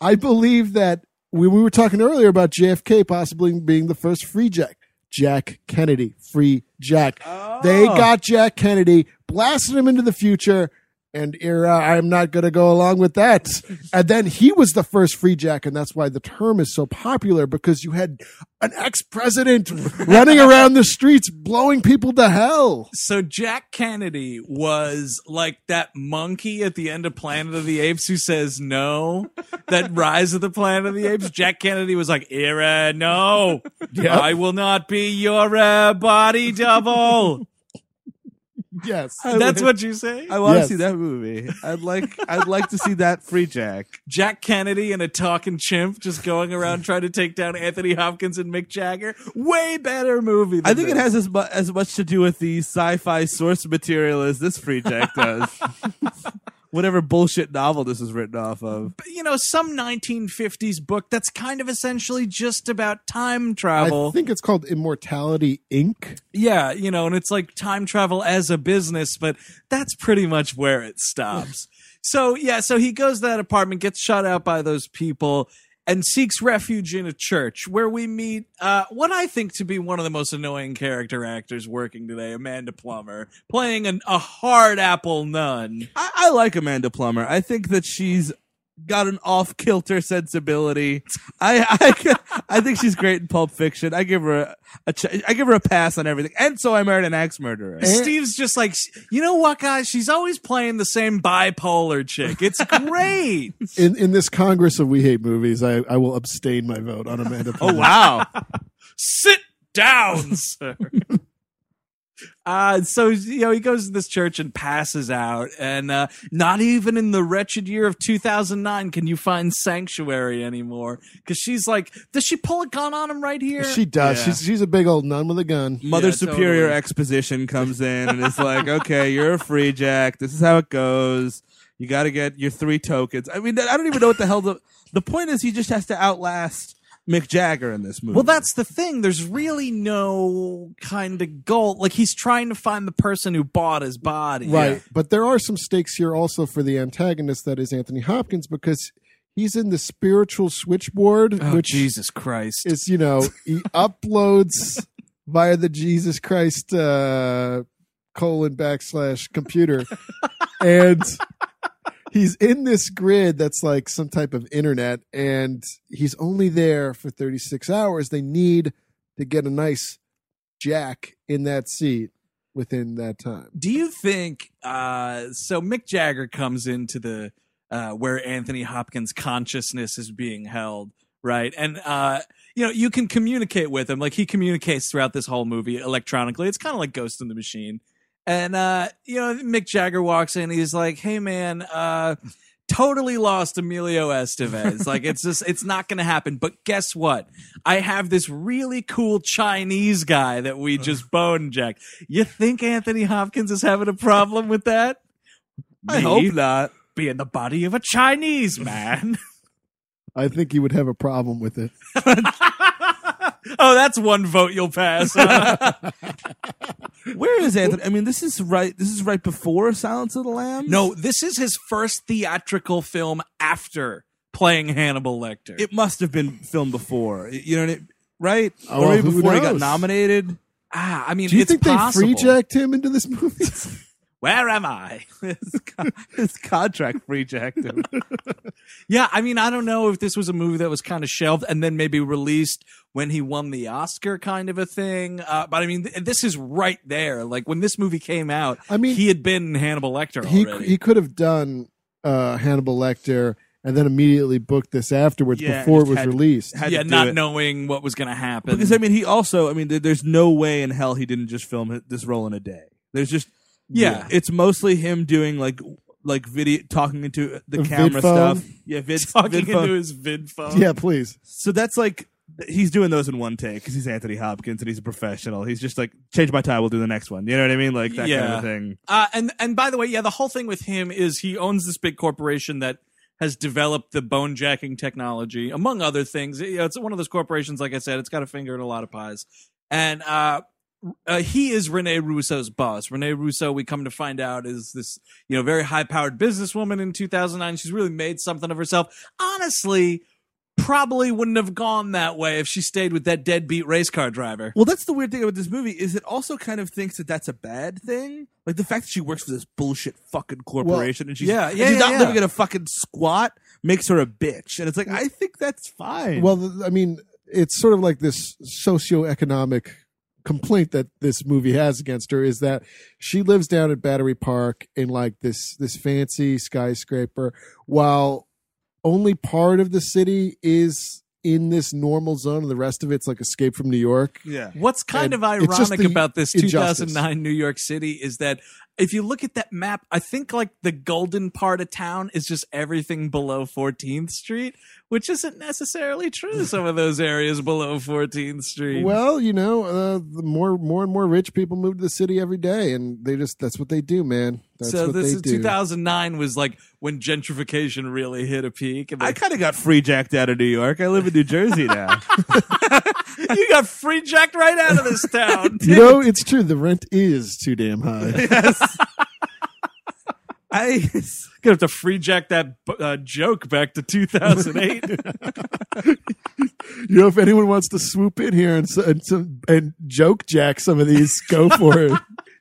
I believe that when we were talking earlier about JFK possibly being the first free jack, Jack Kennedy, free Jack. They oh. got Jack Kennedy, blasted him into the future, and era. I'm not going to go along with that. And then he was the first free jack, and that's why the term is so popular because you had an ex president running around the streets blowing people to hell. so Jack Kennedy was like that monkey at the end of Planet of the Apes who says no. that Rise of the Planet of the Apes. Jack Kennedy was like, "Era, no, I will not be your uh, body double." Yes. That's what you say. I want Yes. to see that movie. I'd like I'd like to see that free Jack. Jack Kennedy and a talking chimp just going around trying to take down Anthony Hopkins and Mick Jagger. Way better movie. Than I think it this. has as, mu- as much to do with the sci-fi source material as this free Jack does. Whatever bullshit novel this is written off of. you know, some 1950s book that's kind of essentially just about time travel. I think it's called Immortality Inc. yeah, you know, and it's like time travel as a business, but that's pretty much where it stops. so, yeah, so he goes to that apartment, gets shut out by those people, and seeks refuge in a church where we meet uh, what I think to be one of the most annoying character actors working today, Amanda Plummer, playing an, a hard apple nun. I, I like Amanda Plummer. I think that she's got an off kilter sensibility. I I, I think she's great in Pulp Fiction. I give her a, a ch- I give her a pass on everything. And so I married an axe murderer. Steve's just like, you know what, guys? She's always playing the same bipolar chick. It's great. In in this Congress of We Hate Movies, I, I will abstain my vote on Amanda. Oh wow! Sit down, sir. Uh, so you know he goes to this church and passes out, and uh, not even in the wretched year of 2009 can you find sanctuary anymore. Because she's like, does she pull a gun on him right here? She does. Yeah. She's she's a big old nun with a gun. Mother Yeah, Superior totally. exposition comes in and it's like, "Okay, you're a free Jack. This is how it goes. You got to get your three tokens." I mean, I don't even know what the hell the the point is. He just has to outlast Mick Jagger in this movie. Well, that's the thing. There's really no kind of goal. Like he's trying to find the person who bought his body. Right. But there are some stakes here also for the antagonist that is Anthony Hopkins because he's in the spiritual switchboard, Oh, which Jesus Christ. is, you know, he uploads via the Jesus Christ uh colon backslash computer. and he's in this grid that's like some type of internet and he's only there for 36 hours. They need to get a nice jack in that seat within that time. Do you think uh so Mick Jagger comes into the uh where Anthony Hopkins consciousness is being held, right? And uh you know, you can communicate with him like he communicates throughout this whole movie electronically. It's kind of like Ghost in the Machine. And uh you know, Mick Jagger walks in, he's like, "Hey man, uh totally lost Emilio Estevez. like it's just it's not going to happen. But guess what? I have this really cool Chinese guy that we just bone jack. You think Anthony Hopkins is having a problem with that? I Me hope not. Being the body of a Chinese man. I think he would have a problem with it. Oh, that's one vote you'll pass. Where is Anthony? I mean, this is right. This is right before Silence of the Lambs. No, this is his first theatrical film after playing Hannibal Lecter. it must have been filmed before. You know, what I mean? right? Oh, or maybe who before he got nominated. ah, I mean, Do you it's think possible. they freejacked him into this movie? Where am I? his, con- his contract freejacked him. Yeah, I mean, I don't know if this was a movie that was kind of shelved and then maybe released when he won the Oscar, kind of a thing. Uh, but I mean, th- this is right there. Like when this movie came out, I mean, he had been Hannibal Lecter he already. he could have done uh, Hannibal Lecter and then immediately booked this afterwards Yeah, before it was had- released. had yeah, not it. knowing what was going to happen. Because I mean, he also. I mean, there- there's no way in hell he didn't just film this role in a day. There's just. Yeah. it's mostly him doing like like video talking into the A camera vid phone? stuff. Yeah, vid, talking vid into his vid phone. Yeah, please. So that's like he's doing those in one take because he's Anthony Hopkins and he's a professional. He's just like change my tie, we'll do the next one. You know what I mean? Like that kind of thing. Uh, and and by the way, yeah, the whole thing with him is he owns this big corporation that has developed the bone jacking technology, among other things. You know, it's one of those corporations, like I said, it's got a finger in a lot of pies. And uh, uh, he is Rene Russo's boss. Rene Russo, we come to find out, is this you know very high powered businesswoman in 2009. She's really made something of herself. Honestly, probably wouldn't have gone that way if she stayed with that deadbeat race car driver. Well, that's the weird thing about this movie is it also kind of thinks that that's a bad thing. Like the fact that she works for this bullshit fucking corporation and she's, yeah, and yeah, she's yeah, not yeah. living in a fucking squat makes her a bitch. And it's like I think that's fine. Well, I mean, it's sort of like this socioeconomic complaint that this movie has against her is that she lives down at Battery Park in like this this fancy skyscraper while only part of the city is in this normal zone and the rest of it's like escape from New York. yeah. What's kind And of ironic about this injustice. 2009 New York City is that if you look at that map, I think like the golden part of town is just everything below 14th Street, which isn't necessarily true. Some of those areas below 14th Street. Well, you know, uh, the more more and more rich people move to the city every day, and they just that's what they do, man. That's so what this they is do. 2009 was like when gentrification really hit a peak. And I kind of got free jacked out of New York. I live in New Jersey now. you got free jacked right out of this town. You know, it's true. The rent is too damn high. Yes. I Gonna have to free jack that uh, joke back to 2008. you know, if anyone wants to swoop in here and and, and joke jack some of these, go for it.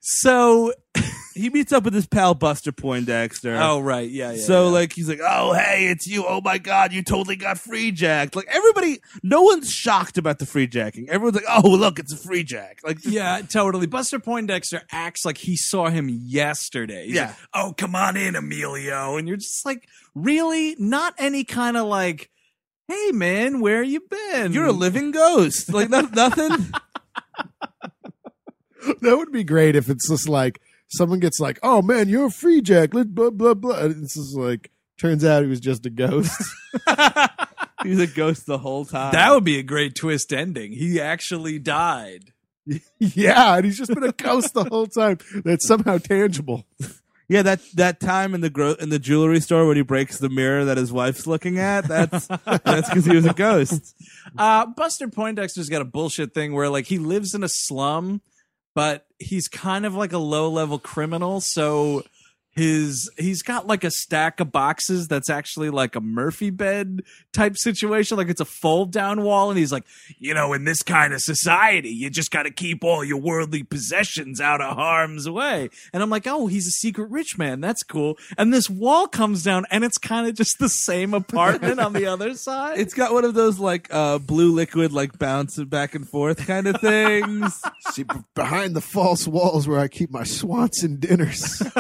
So, he meets up with his pal Buster Poindexter. oh right, yeah, yeah. so yeah. like he's like, oh hey, it's you. Oh my god, you totally got free jacked. Like everybody, no one's shocked about the free jacking. Everyone's like, oh look, it's a free jack. Like just- Yeah, totally. Buster Poindexter acts like he saw him yesterday. He's Yeah. like, oh, come on in, Emilio. And you're just like, really? Not any kind of like, hey, man, where you been? you're a living ghost. Like no, nothing. That would be great if it's just like someone gets like, "Oh man, you're a free jack." let- Blah blah blah. And It's just like turns out he was just a ghost. He was a ghost the whole time. That would be a great twist ending. He actually died. yeah, and he's just been a ghost the whole time. That's somehow tangible. yeah, that that time in the gro- in the jewelry store when he breaks the mirror that his wife's looking at. That's that's because he was a ghost. Uh, Buster Poindexter's got a bullshit thing where like he lives in a slum, but he's kind of like a low level criminal. So his he's got like a stack of boxes that's actually like a Murphy bed type situation. Like it's a fold down wall, and he's like, you know, in this kind of society, you just got to keep all your worldly possessions out of harm's way. And I'm like, oh, he's a secret rich man. That's cool. And this wall comes down, and it's kind of just the same apartment on the other side. It's got one of those like uh, blue liquid like bouncing back and forth kind of things. See, b- behind the false walls where I keep my Swanson dinners.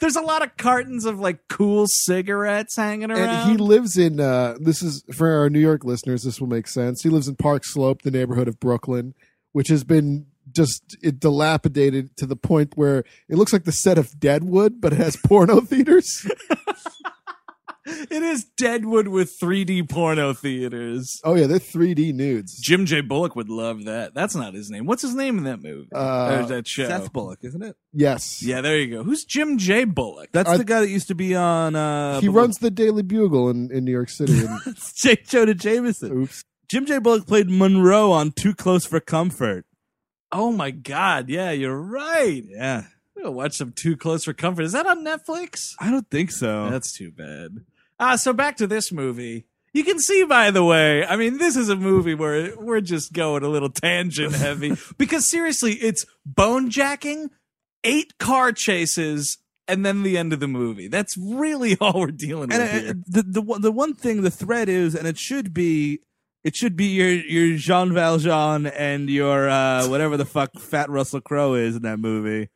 There's a lot of cartons of like cool cigarettes hanging around. and he lives in uh this is for our New York listeners this will make sense. He lives in Park Slope, the neighborhood of Brooklyn, which has been just it dilapidated to the point where it looks like the set of Deadwood, but it has porno theaters. It is Deadwood with 3D porno theaters. Oh yeah, they're 3D nudes. Jim J. Bullock would love that. That's not his name. What's his name in that movie? Uh, or that show? Seth Bullock, isn't it? Yes. Yeah, there you go. Who's Jim J. Bullock? That's Are- the guy that used to be on. Uh, He runs the Daily Bugle in, in New York City. And, J. Jonah Jameson. oops. Jim J. Bullock played Monroe on Too Close for Comfort. Oh my god, yeah, you're right. Yeah. I'm gonna watch some Too Close for Comfort. Is that on Netflix? I don't think so. That's too bad. Ah, so back to this movie. You can see, by the way, I mean, this is a movie where we're just going a little tangent heavy because seriously, it's bone jacking, eight car chases, and then the end of the movie. That's really all we're dealing with and uh, here. the the one- the one thing the thread is, and it should be, it should be your your Jean Valjean and your uh, whatever the fuck Fat Russell Crowe is in that movie.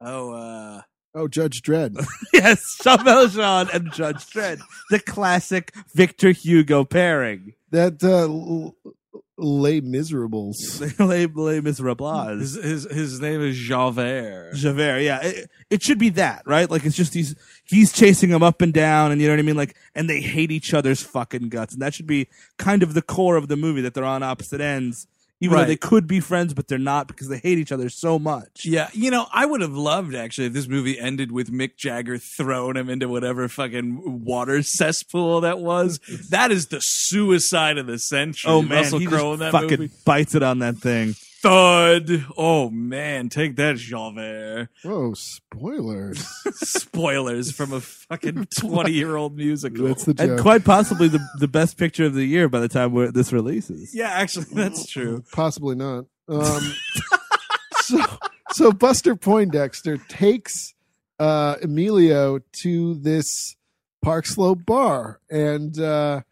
Oh, uh, Oh, Judge Dredd. yes, Jean Valjean and Judge Dredd, the classic Victor Hugo pairing. that uh, l- Les Miserables. Les, Les Miserables. his, his his name is Javert. Javert, yeah. It, it should be that, right? Like it's just he's he's chasing them up and down, and you know what I mean? Like, and they hate each other's fucking guts, and that should be kind of the core of the movie that they're on opposite ends, even though they could be friends, but they're not because they hate each other so much. Yeah, you know, I would have loved actually if this movie ended with Mick Jagger throwing him into whatever fucking water cesspool that was. That is the suicide of the century. Oh man, Russell Crowe just in that fucking movie. bites it on that thing. Thud. Oh man, take that, Javert. Oh, spoilers. Spoilers from a fucking twenty-year-old musical. That's the And joke. quite possibly the the best picture of the year by the time we're, this releases. yeah, actually, that's true. Possibly not. Um, so, so Buster Poindexter takes uh, Emilio to this Park Slope bar, and uh,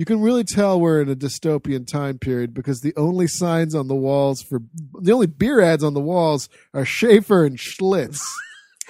you can really tell we're in a dystopian time period because the only signs on the walls for the only beer ads on the walls are Schaefer and Schlitz.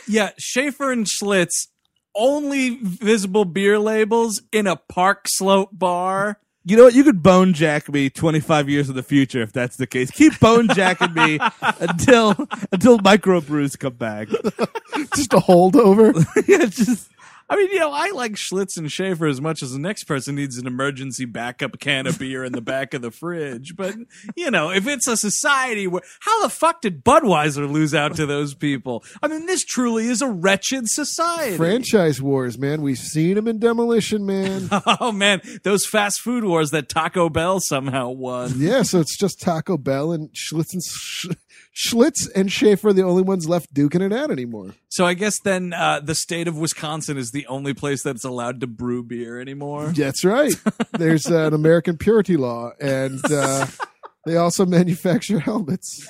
Yeah, Schaefer and Schlitz only visible beer labels in a Park Slope bar. You know what? You could bone jack me 25 years in the future if that's the case. Keep bone jacking me until until microbrews come back. Just a holdover. yeah, just I mean, you know, I like Schlitz and Schaefer as much as the next person needs an emergency backup can of beer in the back of the fridge. But, you know, if it's a society where, how the fuck did Budweiser lose out to those people? I mean, this truly is a wretched society. Franchise wars, man. We've seen them in Demolition Man. Oh man, those fast food wars that Taco Bell somehow won. Yeah, so it's just Taco Bell and Schlitz and Sch- Schlitz and Schaefer are the only ones left duking it out anymore. So I guess then uh, the state of Wisconsin is the only place that's allowed to brew beer anymore. That's right. There's uh, an American purity law, and uh, they also manufacture helmets.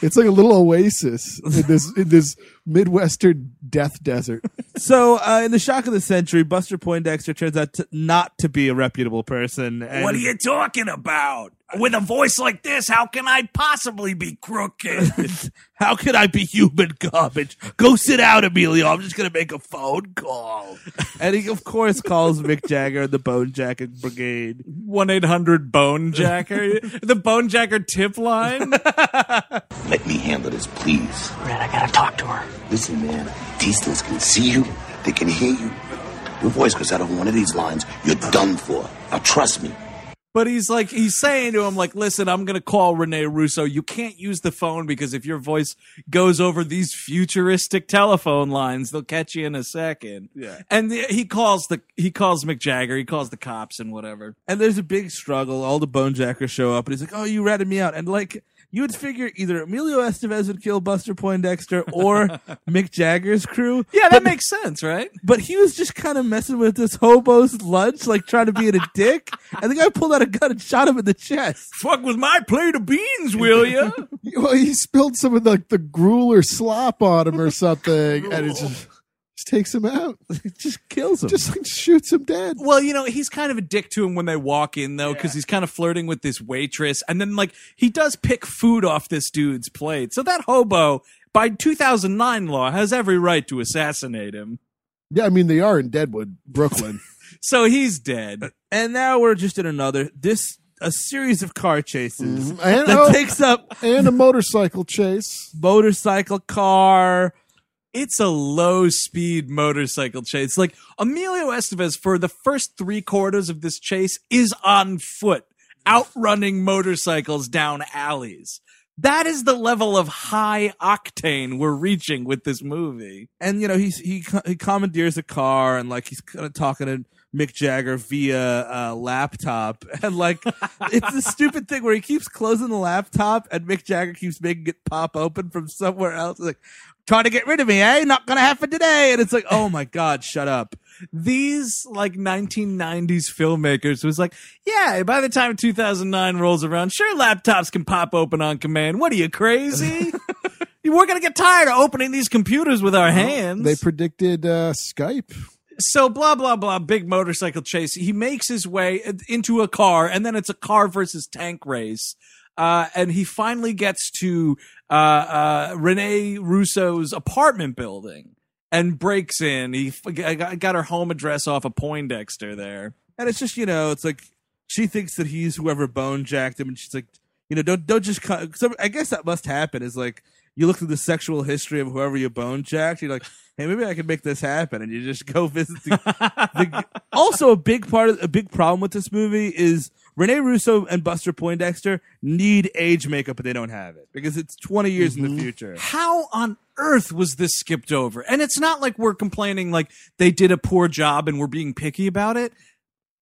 It's like a little oasis in this in this midwestern death desert. so uh, in the shock of the century, Buster Poindexter turns out to not to be a reputable person. And What are you talking about? With a voice like this, how can I possibly be crooked? How can I be human garbage? Go sit out, Emilio. I'm just gonna make a phone call. and he, of course, calls Mick Jagger and the Bone Jacking Brigade. 1 800 Bone Jacker? the Bone Jacker tip line? Let me handle this, please. Red, I gotta talk to her. Listen, man, these things can see you, they can hear you. Your voice goes out of one of these lines, you're done for. Now trust me. But he's like, he's saying to him, like, listen, I'm going to call Rene Russo. You can't use the phone because if your voice goes over these futuristic telephone lines, they'll catch you in a second. Yeah. And the, he calls the, he calls Mick Jagger, he calls the cops and whatever. And there's a big struggle. All the Bone Jackers show up, and he's like, "Oh, you ratted me out." And like, you would figure either Emilio Estevez would kill Buster Poindexter or Mick Jagger's crew. Yeah, that makes sense, right? But he was just kind of messing with this hobo's lunch, like trying to be in a dick. And the guy pulled out a gun and shot him in the chest. Fuck with my plate of beans, will you? Well, he spilled some of the, the gruel or slop on him or something, and it just, just takes him out. It just kills him. Just like shoots him dead. Well, you know, he's kind of a dick to him when they walk in, though, because he's kind of flirting with this waitress. And then, like, he does pick food off this dude's plate. So that hobo, by 2009 law, has every right to assassinate him. Yeah, I mean they are in Deadwood, Brooklyn. So he's dead. Uh, and now we're just in another this a series of car chases mm-hmm. And, that oh, takes up and a motorcycle chase. motorcycle, car. It's a low speed motorcycle chase. Like, Emilio Estevez, for the first three quarters of this chase, is on foot, outrunning motorcycles down alleys. That is the level of high octane we're reaching with this movie. and you know he's he he commandeers a car and like he's kind of talking to Mick Jagger via uh, laptop, and like it's the stupid thing where he keeps closing the laptop, and Mick Jagger keeps making it pop open from somewhere else. Like, trying to get rid of me, eh? Not gonna happen today. And it's like, oh my god, shut up. These like 1990s filmmakers was like, yeah, by the time 2009 rolls around, sure, laptops can pop open on command. What are you crazy? We're gonna get tired of opening these computers with our hands. They predicted uh, Skype. So blah blah blah big motorcycle chase he makes his way into a car and then it's a car versus tank race uh, and he finally gets to uh, uh, Rene Russo's apartment building and breaks in. He f- got her home address off of Poindexter there. And it's just, you know, it's like she thinks that he's whoever bone jacked him, and she's like, you know, don't don't just. Cut. So I guess that must happen. Is like you look through the sexual history of whoever you bone jacked. You're like, hey, maybe I can make this happen, and you just go visit. The, the, also, a big part of a big problem with this movie is Rene Russo and Buster Poindexter need age makeup, but they don't have it because it's 20 years in the mm-hmm. future. How on earth was this skipped over? And it's not like we're complaining like they did a poor job and we're being picky about it.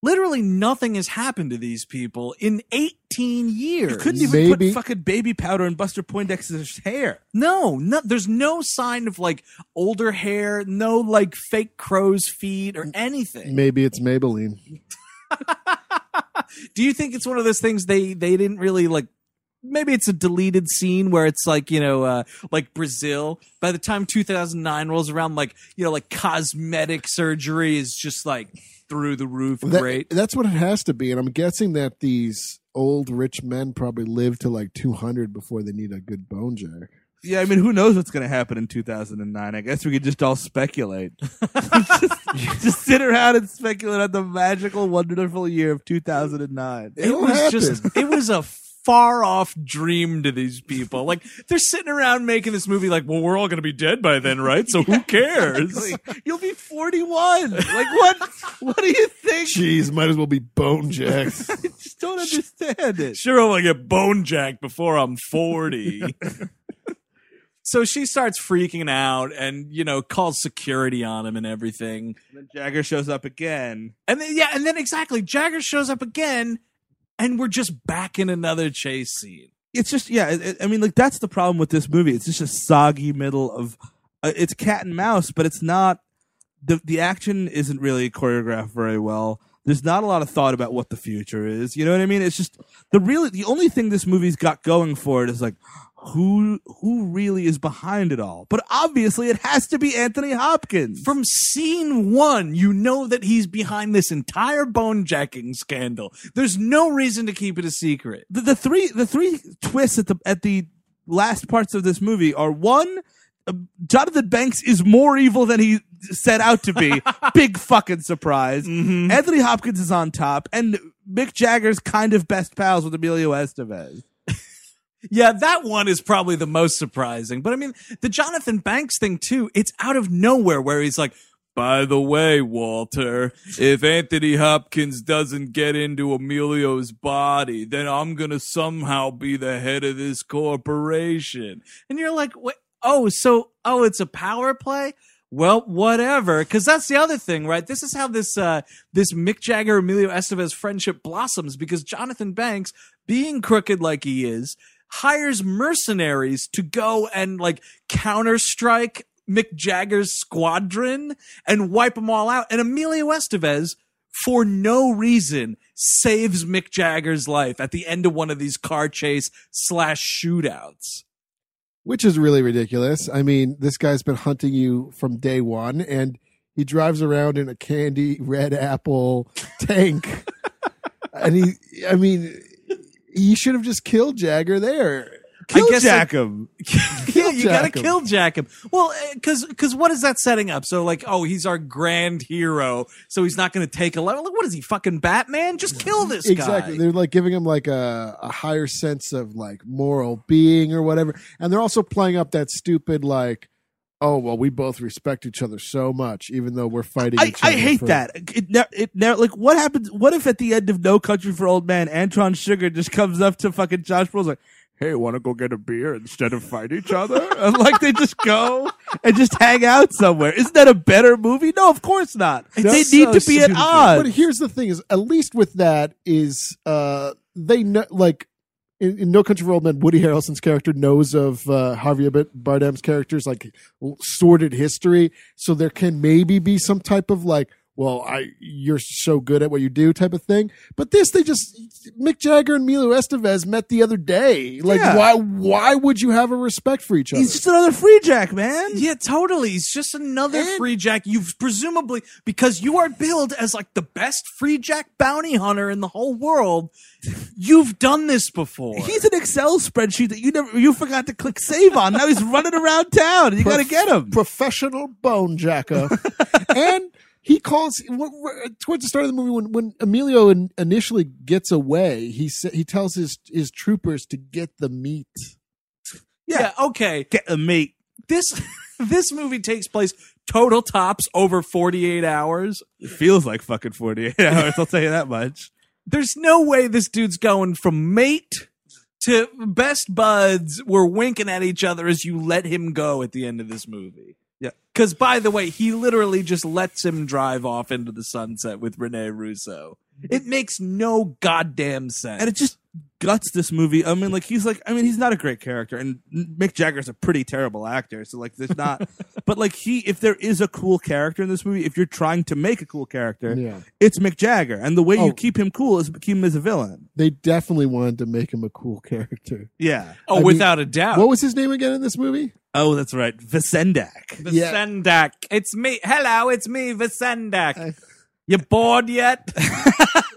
Literally nothing has happened to these people in 18 years. You couldn't even Maybe- put fucking baby powder in Buster Poindexter's hair. No, no, there's no sign of like older hair, no like fake crow's feet or anything. Maybe it's Maybelline. Do you think it's one of those things they they didn't really like? Maybe it's a deleted scene where it's like you know, uh, like Brazil. By the time 2009 rolls around, like you know, like cosmetic surgery is just like through the roof. That- Great. That's what it has to be. And I'm guessing that these old rich men probably live to like 200 before they need a good bone jack. Yeah, I mean, who knows what's going to happen in 2009? I guess we could just all speculate. just, just sit around and speculate on the magical, wonderful year of 2009. it was just it was a far off dream to these people. Like they're sitting around making this movie. Like, well, we're all gonna be dead by then, right? So who cares? Exactly. You'll be 41. Like, what? What do you think? Jeez, might as well be bone jacked. I just don't understand it. Sure, I'm gonna get bone jacked before I'm 40. so she starts freaking out and, you know, calls security on him and everything. And then Jagger shows up again. And then, yeah, and then exactly, Jagger shows up again and we're just back in another chase scene. It's just, yeah, it, I mean, like, that's the problem with this movie. It's just a soggy middle of, uh, it's cat and mouse, but it's not, the, the action isn't really choreographed very well. There's not a lot of thought about what the future is. You know what I mean? It's just the really the only thing this movie's got going for it is like who who really is behind it all. But obviously, it has to be Anthony Hopkins. From scene one, you know that he's behind this entire bone jacking scandal. There's no reason to keep it a secret. the, the three the three twists at the at the last parts of this movie are one. uh, Jonathan Banks is more evil than he set out to be. Big fucking surprise. Anthony Hopkins is on top, and Mick Jagger's kind of best pals with Emilio Estevez. Yeah, that one is probably the most surprising. But I mean, the Jonathan Banks thing too, it's out of nowhere where he's like, by the way, Walter, if Anthony Hopkins doesn't get into Emilio's body, then I'm going to somehow be the head of this corporation. And you're like, oh, so, oh, it's a power play? Well, whatever. Cause that's the other thing, right? This is how this, uh, this Mick Jagger Emilio Estevez friendship blossoms because Jonathan Banks, being crooked like he is, hires mercenaries to go and like counter strike Mick Jagger's squadron and wipe them all out. And Emilio Estevez, for no reason, saves Mick Jagger's life at the end of one of these car chase slash shootouts. which is really ridiculous. I mean, this guy's been hunting you from day one, and he drives around in a candy red apple tank. and he, I mean, he should have just killed Jagger there. Kill guess, Jack him. yeah, you gotta him. kill Jack him. Well, uh, because because what is that setting up? So like, oh, he's our grand hero, so he's not to take a level. Like, what is he, fucking Batman? Just kill this exactly. guy. They're like giving him like a, a higher sense of like moral being or whatever. And they're also playing up that stupid like, oh well, we both respect each other so much, even though we're fighting. I, I hate for- that. It, ne- it like what happens. What if at the end of No Country for Old Men, Anton Chigurh just comes up to fucking Josh Brolin's like, hey, want to go get a beer instead of fight each other? And like they just go and just hang out somewhere. Isn't that a better movie? No, of course not. they need so to be at odds. But here's the thing: is at least with that is uh they know like in, in No Country for Old Men, Woody Harrelson's character knows of uh, Javier Bardem's character's like sordid history, so there can maybe be some type of like. Well, I you're so good at what you do type of thing. But this they just Mick Jagger and Milo Estevez met the other day. Like Yeah. why why would you have a respect for each other? He's just another free jack, man. Yeah, totally. He's just another free jack. You've presumably because you are billed as like the best free jack bounty hunter in the whole world. You've done this before. He's an Excel spreadsheet that you never you forgot to click save on. Now he's running around town. and You got to get him. professional bone jacker. and he calls w- w- towards the start of the movie when, when Emilio in, initially gets away. He sa- he tells his his troopers to get the meat. yeah, okay. Get the meat. This this movie takes place total tops over 48 hours. It feels like fucking 48 hours. I'll tell you that much. There's no way this dude's going from mate to best buds. We're winking at each other as you let him go at the end of this movie. Yeah. Because, by the way, he literally just lets him drive off into the sunset with Rene Russo. It makes no goddamn sense. And it just guts this movie. I mean, like he's like, I mean, he's not a great character, and Mick Jagger's a pretty terrible actor. So like, there's not. but like he, if there is a cool character in this movie, if you're trying to make a cool character, Yeah. it's Mick Jagger, and the way Oh. you keep him cool is keep him as a villain. They definitely wanted to make him a cool character. Yeah. oh, I mean, without a doubt. What was his name again in this movie? Oh, that's right, Vacendak. Yeah. Vacendak. It's me. Hello, it's me, Vacendak. you bored yet?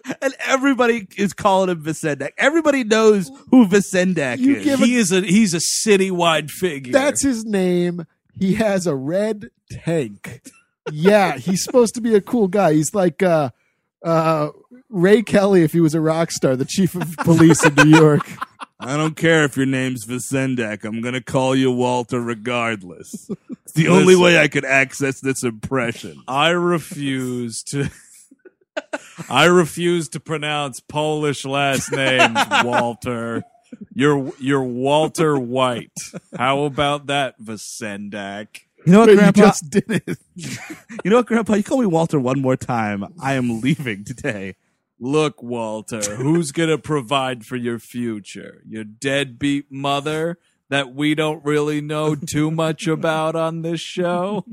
and everybody is calling him Vacendak. Everybody knows who Vacendak You is. give he is a he's a citywide figure. That's his name. He has a red tank. Yeah, he's supposed to be a cool guy. He's like uh uh Ray Kelly if he was a rock star, the chief of police in New York. I don't care if your name's Vacendak. I'm gonna call you Walter regardless. It's the only way I could access this impression. I refuse to. I refuse to pronounce Polish last names, Walter. You're you're Walter White. How about that, Vacendak? You know what, You Grandpa? just did it. You know what, Grandpa? You call me Walter one more time. I am leaving today. Look, Walter, who's gonna provide for your future? Your deadbeat mother that we don't really know too much about on this show?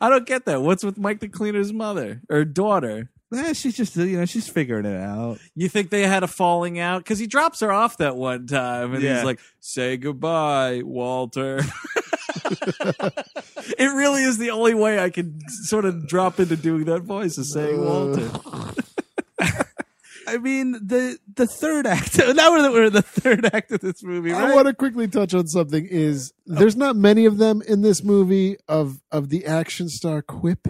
I don't get that. What's with Mike the Cleaner's mother or daughter? Eh, she's just you know she's figuring it out. You think they had a falling out? Because he drops her off that one time and Yeah. he's like, say goodbye, Walter. it really is the only way I can sort of drop into doing that voice is saying Walter. I mean the the third act. Now we're, we're in the third act of this movie, right? I want to quickly touch on something is there's not many of them in this movie of of the action star quip.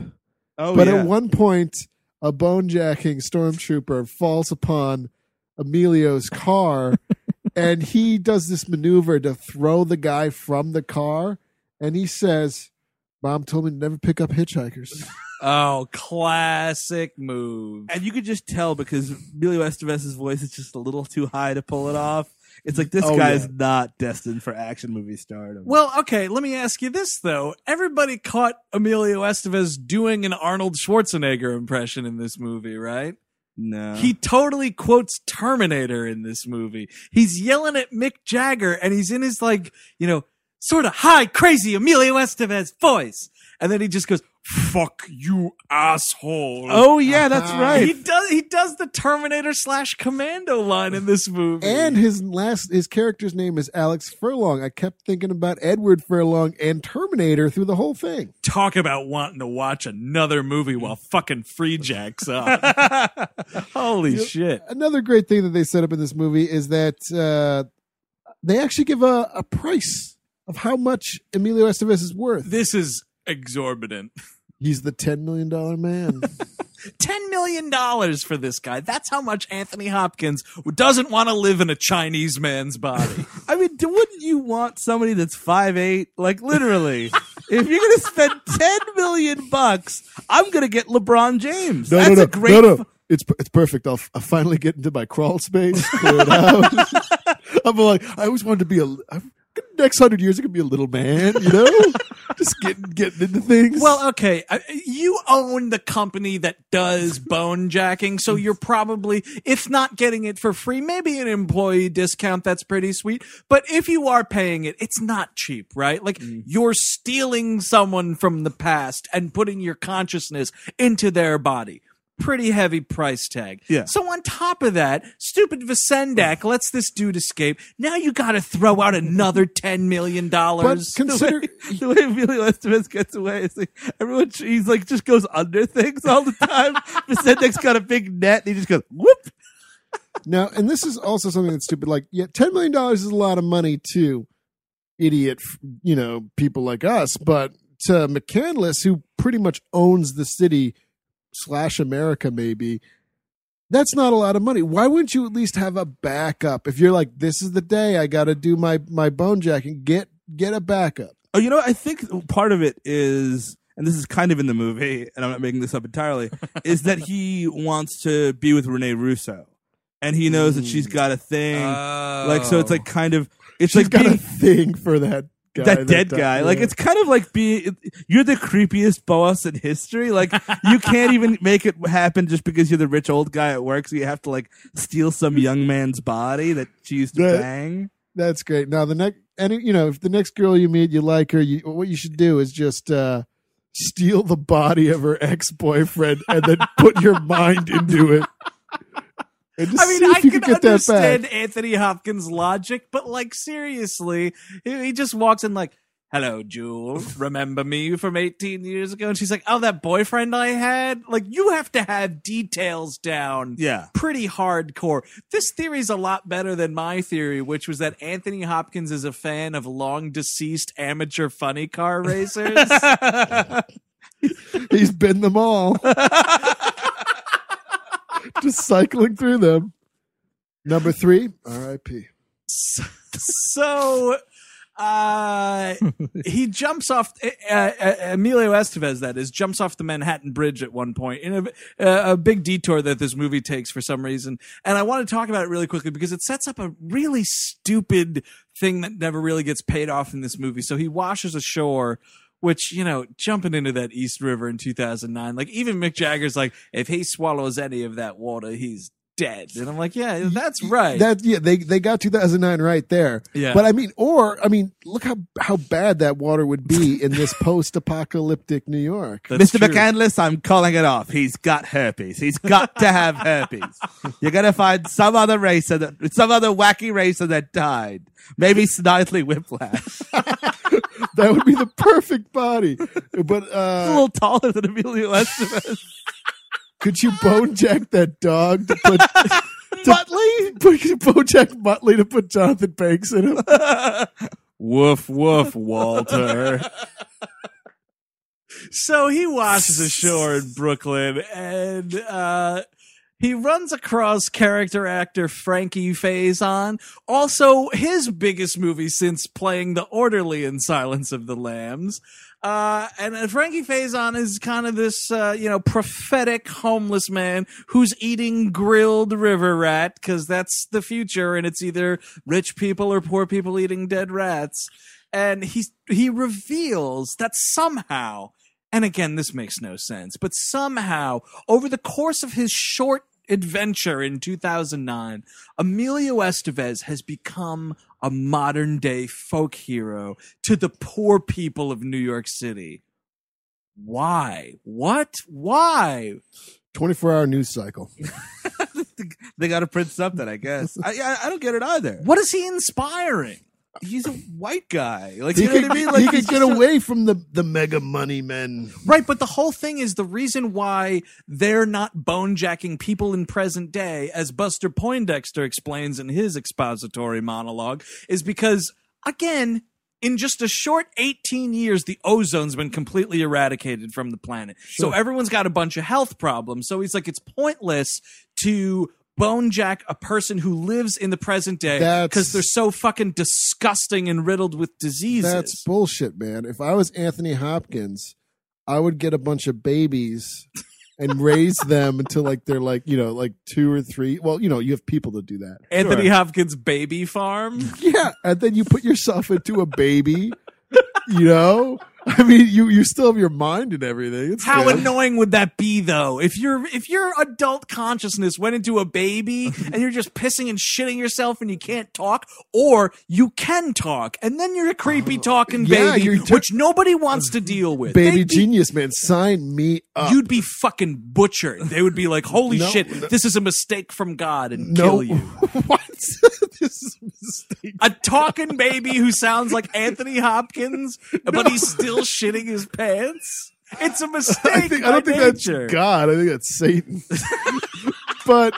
oh but yeah. at one point a bone jacking stormtrooper falls upon Emilio's car and he does this maneuver to throw the guy from the car and he says mom told me to never pick up hitchhikers Oh, classic move. and you could just tell because Emilio Estevez's voice is just a little too high to pull it off. It's like this Oh, guy's yeah. not destined for action movie stardom. Well, okay, let me ask you this though. Everybody caught Emilio Estevez doing an Arnold Schwarzenegger impression in this movie, right? no, He totally quotes Terminator in this movie. He's yelling at Mick Jagger and he's in his like, you know, sort of high, crazy Emilio Estevez voice. And then he just goes, fuck you asshole. Oh yeah, that's right. He does he does the Terminator slash commando line in this movie. and his last his character's name is Alex Furlong I kept thinking about Edward Furlong and Terminator through the whole thing talk about wanting to watch another movie while fucking free jacks up. Holy shit. another great thing that they set up in this movie is that uh, they actually give a, a price of how much Emilio Estevez is worth. This is exorbitant. He's the ten million dollar man. $10 million for this guy. That's how much Anthony Hopkins doesn't want to live in a Chinese man's body. I mean, wouldn't you want somebody that's five eight? Like literally, if you're gonna spend ten million bucks, I'm gonna get LeBron James. No, that's no, no, a great. no, no. It's it's perfect. I'll, I'll finally get into my crawl space, clear it out. I'm like, I always wanted to be a. I'm, next hundred years, I could be a little man, you know, just getting getting into things. Well, okay, you own the company that does bone jacking, so you're probably, if not getting it for free, maybe an employee discount. That's pretty sweet. But if you are paying it, it's not cheap, right? Like mm. you're stealing someone from the past and putting your consciousness into their body. Pretty heavy price tag. Yeah. So on top of that, stupid Vacendak lets this dude escape. Now you got to throw out another ten million but dollars. consider the way Emilio Estevez gets away is like everyone he's like just goes under things all the time. Vacendak's got a big net and he just goes whoop. now, and this is also something that's stupid. Like, yeah, ten million dollars is a lot of money to idiot, you know, people like us, but to McCandless, who pretty much owns the city slash America, maybe. That's not a lot of money. Why wouldn't you at least have a backup? If you're like, this is the day I got to do my my bone jacking, get get a backup. Oh, you know, I think part of it is, and this is kind of in the movie, and I'm not making this up entirely, is that he wants to be with Rene Russo, and he knows that she's hmm. got a thing. Like, so it's like oh. kind of, it's She's like got a thing for that guy. that dead died. guy. Like, it's kind of like being, you're the creepiest boss in history. Like, you can't even make it happen just because you're the rich old guy at work, so you have to like steal some young man's body that she used to That- bang. That's great. Now the next, and you know, if the next girl you meet, you like her, you, what you should do is just uh, steal the body of her ex boyfriend and then put your mind into it. I mean, I can can get understand. Anthony Hopkins' logic, but like seriously, he, he just walks in like, "Hello, Jewel. Remember me from 18 years ago?" And she's like, "Oh, that boyfriend I had." Like, you have to have details down, Yeah. pretty hardcore. This theory is a lot better than my theory, which was that Anthony Hopkins is a fan of long deceased amateur funny car racers. He's been them all. just cycling through them. Number three, R.I.P. so uh he jumps off uh, Emilio Estevez that is jumps off the Manhattan Bridge at one point in a, a big detour that this movie takes for some reason and I want to talk about it really quickly because it sets up a really stupid thing that never really gets paid off in this movie so he washes ashore which you know jumping into that East River in 2009 like even Mick Jagger's like if he swallows any of that water he's dead and I'm like yeah that's right That yeah, they they got 2009 right there. Yeah. But I mean, or I mean, look how how bad that water would be in this post-apocalyptic New York. That's Mr. true. McCandless, I'm calling it off. He's got herpes. He's got to have herpes. You're gonna find some other racer that, some other wacky racer that died. Maybe Snidely Whiplash. that would be the perfect body. But a uh, little taller than Emilio Estevez. could you bone jack that dog to put Muttley? Could you bone jack Muttley to put Jonathan Banks in him? woof woof, Walter. So he washes ashore in Brooklyn and uh he runs across character actor Frankie Faison, also his biggest movie since playing the orderly in Silence of the Lambs. Uh, and uh, Frankie Faison is kind of this, uh, you know, prophetic homeless man who's eating grilled river rat because that's the future, and it's either rich people or poor people eating dead rats. And he he reveals that somehow and again, this makes no sense, but somehow, over the course of his short adventure in 2009, Emilio Estevez has become a modern day folk hero to the poor people of New York City. Why? What? Why? 24 hour news cycle. they got to print something, I guess. I, I I don't get it either. What is he inspiring? He's a white guy. Like you know what I mean? Like he could get away from the, the mega money men. Right, but the whole thing is the reason why they're not bone jacking people in present day, as Buster Poindexter explains in his expository monologue, is because, again, in just a short 18 years, the ozone's been completely eradicated from the planet. So everyone's got a bunch of health problems. So he's like, it's pointless to bone jack a person who lives in the present day because they're so fucking disgusting and riddled with diseases. That's bullshit, man. If I was Anthony Hopkins, I would get a bunch of babies and raise them until like they're like you know like two or three. Well, you know you have people to do that. Anthony Hopkins baby farm. Yeah, and then you put yourself into a baby. You know, I mean, you you still have your mind and everything. It's How good. annoying would that be though? If your if your adult consciousness went into a baby and you're just pissing and shitting yourself and you can't talk, or you can talk and then you're a creepy oh, talking yeah, baby, t- which nobody wants to deal with. baby be- genius man? Sign me up. You'd be fucking butchered. They would be like, "Holy No, shit, no. this is a mistake from God," and no, kill you. this is a mistake. A talking baby who sounds like Anthony Hopkins, but he's still shitting his pants. It's a mistake. I, think, I don't think nature. that's God. I think that's Satan. but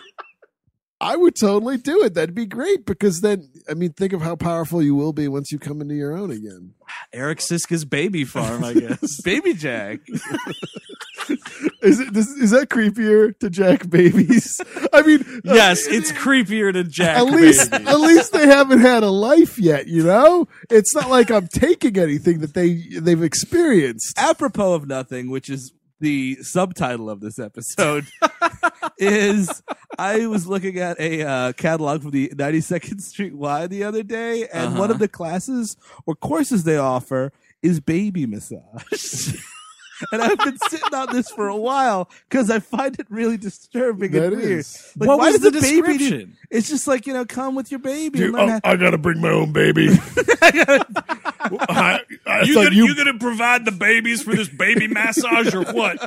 I would totally do it. That'd be great because then, I mean, think of how powerful you will be once you come into your own again. Eric Szyszka's baby farm, I guess. Baby Jack. Is it is, is that creepier to Jack babies? I mean, uh, yes, it's creepier to Jack. at least baby. at least they haven't had a life yet. You know, it's not like I'm taking anything that they they've experienced. Apropos of nothing, which is the subtitle of this episode, is I was looking at a uh, catalog from the 92nd Street Y the other day, and one Uh-huh. of the classes or courses they offer is baby massage. and I've been sitting on this for a while because I find it really disturbing That and weird. is. Like, What why was does the a baby need- description? it's just like you know, come with your baby. and oh, learn how- I gotta bring my own baby. I, I You thought gonna, you- you gonna provide the babies for this baby massage or what?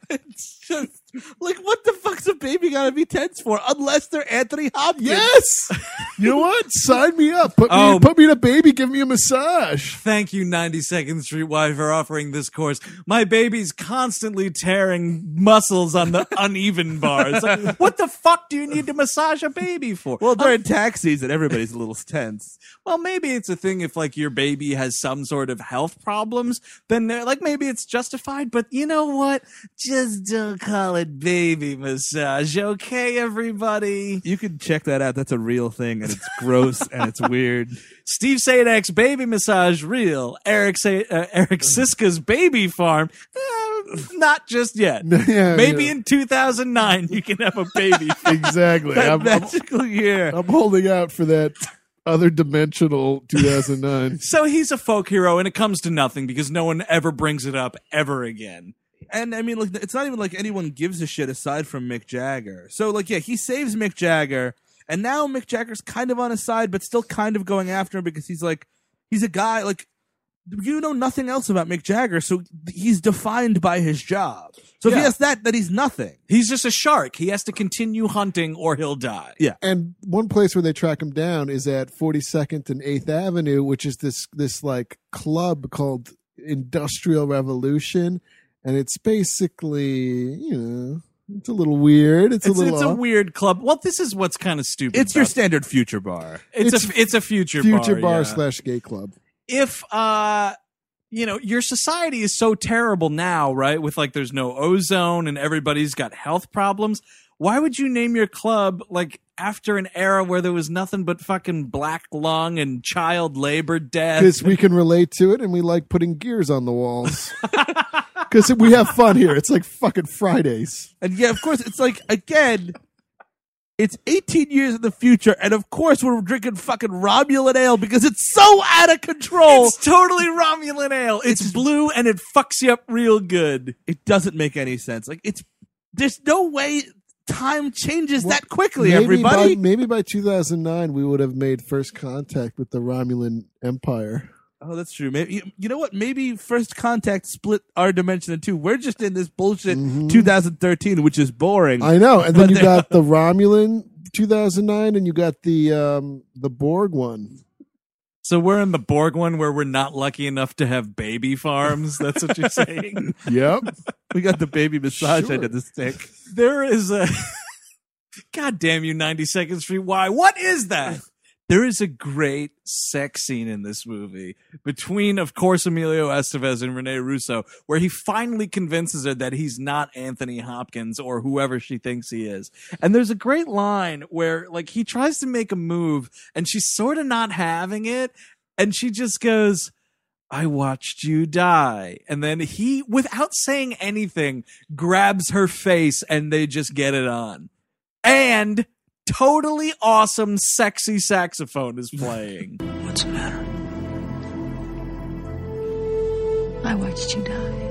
it's just like what the fuck's a baby gotta be tense for unless they're Anthony Hopkins? Yes. You know what? Sign me up. Put me Oh. put me in a baby. Give me a massage. Thank you, 92nd Street Y, for offering this course. My baby's constantly tearing muscles on the uneven bars. Like, what the fuck do you need to massage a baby for? Well, during um, tax season, everybody's a little tense. Well, maybe it's a thing if like your baby has some sort of health problems, then they're like maybe it's justified. But you know what? Just don't call it baby massage, okay, everybody? You can check that out. That's a real thing, and it's gross and it's weird. Steve Sajdak's baby massage real. Eric Sa- uh, Eric Szyszka's baby farm. eh, not just yet. Yeah, Maybe yeah. in 2009 you can have a baby. Exactly. That I'm, I'm, magical year. I'm holding out for that other dimensional 2009. so he's a folk hero, and it comes to nothing because no one ever brings it up ever again. And I mean, like, it's not even like anyone gives a shit aside from Mick Jagger. So, like, yeah, he saves Mick Jagger, and now Mick Jagger's kind of on his side, but still kind of going after him because he's like, he's a guy like. You know nothing else about Mick Jagger, so he's defined by his job. So if he has that, that he's nothing. He's just a shark. He has to continue hunting or he'll die. Yeah. And one place where they track him down is at 42nd and 8th Avenue, which is this this like club called Industrial Revolution, and it's basically you know it's a little weird. It's, It's, a little it's a weird club. Well, this is what's kind of stupid. It's your standard future bar. It's, it's a it's a future bar. future bar, bar yeah. slash gay club. if uh you know your society is so terrible now right with like there's no ozone and everybody's got health problems why would you name your club like after an era where there was nothing but fucking black lung and child labor death Because we can relate to it, and we like putting gears on the walls. Because we have fun here. It's like fucking Fridays. And yeah, of course, it's like again, it's 18 years in the future, and of course we're drinking fucking Romulan ale because it's so out of control. it's totally romulan ale it's, blue and it fucks you up real good it doesn't make any sense. Like it's there's no way time changes Well, that quickly. maybe everybody, By, maybe by 2009, we would have made first contact with the Romulan Empire. Oh, that's true. Maybe you, you know what? Maybe First Contact split our dimension in two. We're just in this bullshit 2013, which is boring. Mm-hmm. I know. And then you got the Romulan 2009, and you got the um, the Borg one. so we're in the borg one where we're not lucky enough to have baby farms that's what you're saying Yep. we got the baby massage Sure. end of the stick. there is a god damn you 92nd street why what is that there is a great sex scene in this movie between of course emilio estevez and rene russo where he finally convinces her that he's not anthony hopkins or whoever she thinks he is and there's a great line where like he tries to make a move and she's sort of not having it and she just goes I watched you die. And then he, without saying anything, grabs her face and they just get it on. And totally awesome, sexy saxophone is playing. What's the matter? I watched you die.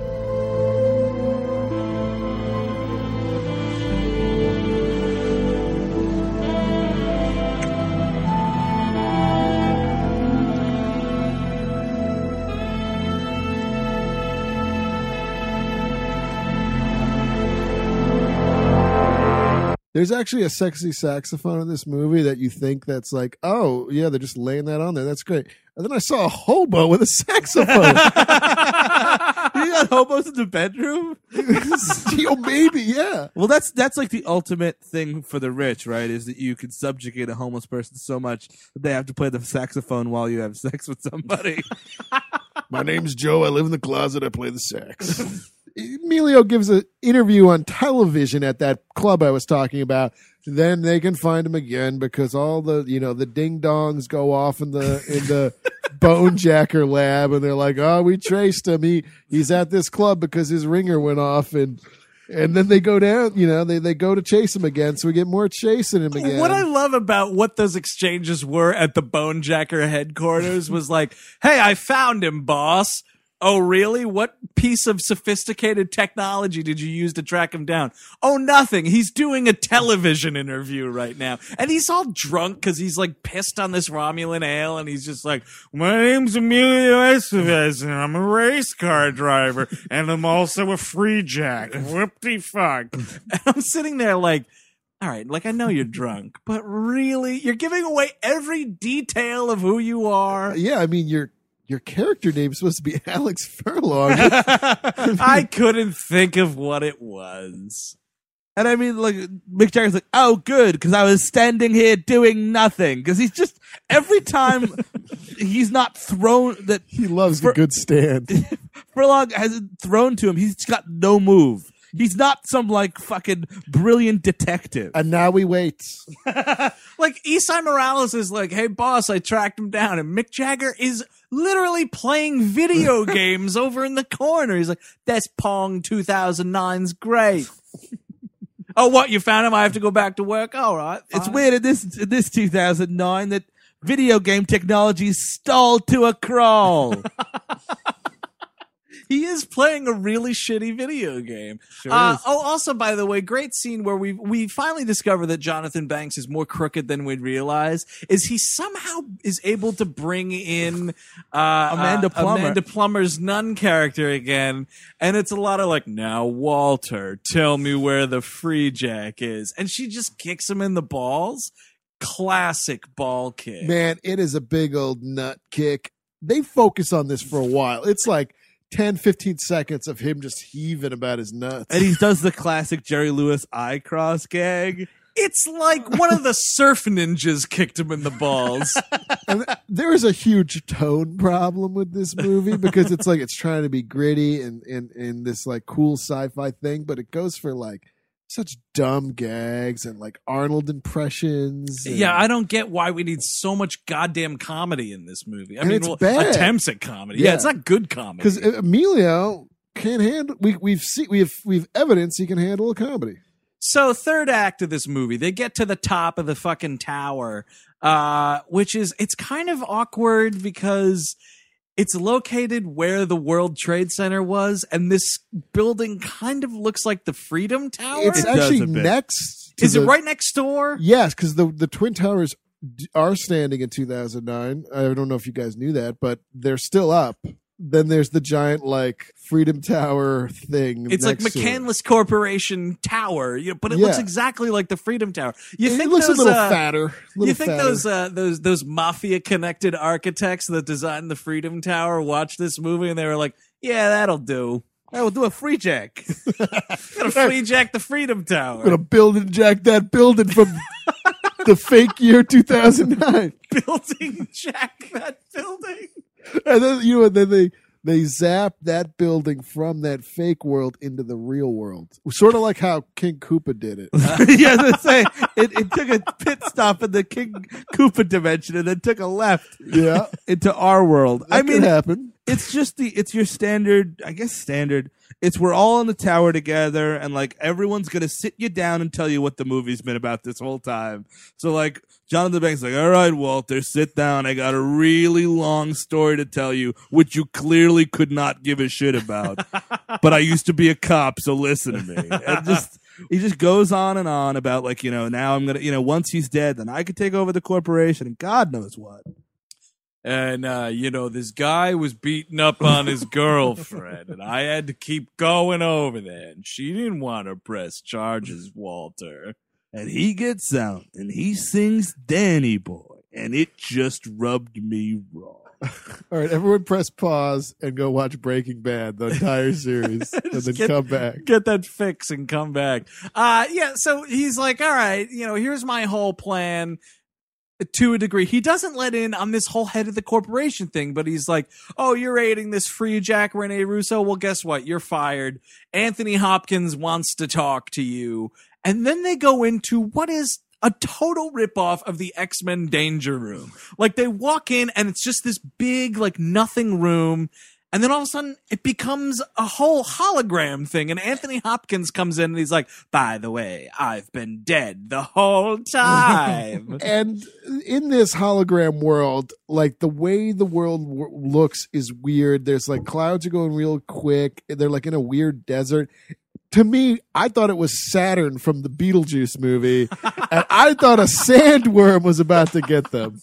There's actually a sexy saxophone in this movie that you think that's like, oh yeah, they're just laying that on there. That's great. And then I saw a hobo with a saxophone. you got hobos in the bedroom? Yo, maybe, yeah. Well, that's that's like the ultimate thing for the rich, right? Is that you can subjugate a homeless person so much that they have to play the saxophone while you have sex with somebody. My name's Joe. I live in the closet. I play the sax. Emilio gives an interview on television at that club I was talking about. Then they can find him again because all the you know the ding dongs go off in the in the bone jacker lab, and they're like, "Oh, we traced him. He he's at this club because his ringer went off." And and then they go down. You know, they they go to chase him again, so we get more chasing him again. What I love about what those exchanges were at the bone jacker headquarters was like, "Hey, I found him, boss." Oh, really? What piece of sophisticated technology did you use to track him down? Oh, nothing. He's doing a television interview right now. And he's all drunk because he's like pissed on this Romulan ale. And he's just like, my name's Emilio Estevez and I'm a race car driver. And I'm also a free jack. Whoopty fuck. And I'm sitting there like, all right, like I know you're drunk, but really, you're giving away every detail of who you are. yeah, I mean your your character name is supposed to be Alex Furlong. I couldn't think of what it was. And I mean, like Mick Jagger's like, "Oh, good," because I was standing here doing nothing. Because he's just every time he's not thrown that he loves a good stand. Furlong hasn't thrown to him. He's got no move. He's not some like fucking brilliant detective. and now we wait. Like Esai Morales is like, "Hey, boss, I tracked him down," and Mick Jagger is literally playing video games over in the corner. He's like, "That's Pong 2009's great." oh, what you found him? I have to go back to work. All right, It's weird in this in this 2009 that video game technology stalled to a crawl. He is playing a really shitty video game. Sure Uh, oh, also, by the way, great scene where we we finally discover that Jonathan Banks is more crooked than we'd realize. Is he somehow is able to bring in uh, Amanda uh, Plummer. Amanda Plummer's nun character again, and it's a lot of like, now Walter, tell me where the free jack is, and she just kicks him in the balls. Classic ball kick. Man, it is a big old nut kick. They focus on this for a while. It's like 10, 15 seconds of him just heaving about his nuts. and he does the classic Jerry Lewis eye cross gag. It's like one of the surf ninjas kicked him in the balls. and there is a huge tone problem with this movie because it's like it's trying to be gritty and and and this like cool sci-fi thing, but it goes for like such dumb gags and like Arnold impressions. and- Yeah, I don't get why we need so much goddamn comedy in this movie. I mean, well, bad. attempts at comedy. Yeah. Yeah. it's not good comedy. because Emilio can't handle. We we've seen we have we've evidence he can handle a comedy. So, third act of this movie, they get to the top of the fucking tower, uh, which is it's kind of awkward because it's located where the World Trade Center was, and this building kind of looks like the Freedom Tower. It's It does actually a bit. next. to is the- it right next door? Yes, because the the twin towers d- are standing in 2009. I don't know if you guys knew that, but they're still up. Then there's the giant like Freedom Tower thing. It's like next to it. McCandless Corporation Tower, you know, but it looks exactly like the Freedom Tower. You It think looks a those, little uh, fatter. you think fatter. those uh, those those mafia connected architects that designed the Freedom Tower watched this movie and they were like, "Yeah, that'll do. I will do a free jack. Gonna free jack the Freedom Tower, I'm gonna build and jack that building from the fake year 2009. building jack that building." And then you know? Then they they zap that building from that fake world into the real world, sort of like how King Koopa did it. yeah, I was it, it took a pit stop in the King Koopa dimension and then took a left yeah, into our world. I that mean, could happen. It's just the it's your standard i guess standard. It's we're all in the tower together and like everyone's gonna sit you down and tell you what the movie's been about this whole time. So like jonathan banks like all right walter sit down. I got a really long story to tell you which you clearly could not give a shit about. But i used to be a cop so listen to me. And just he just goes on and on about like you know now i'm gonna you know once he's dead then i could take over the corporation and god knows what and uh, you know this guy was beating up on his girlfriend and i had to keep going over there and she didn't want to press charges walter. And he gets out and he sings danny boy and it just rubbed me raw. All right, everyone press pause and go watch Breaking Bad, the entire series, and then get- come back. get that fix and come back. Uh yeah so he's like all right you know here's my whole plan to a degree. He doesn't let in on this whole head of the corporation thing but he's like oh you're aiding this free jack rene russo? Well guess what? You're fired. Anthony hopkins wants to talk to you. And then they go into what is a total ripoff of the X-Men Danger Room. Like they walk in and it's just this big, like nothing room. And then all of a sudden it becomes a whole hologram thing. And Anthony Hopkins comes in and he's like, by the way, I've been dead the whole time. and in this hologram world, like the way the world w- looks is weird. There's like clouds are going real quick. They're like in a weird desert. To me, I thought it was Saturn from the Beetlejuice movie, and I thought a sandworm was about to get them.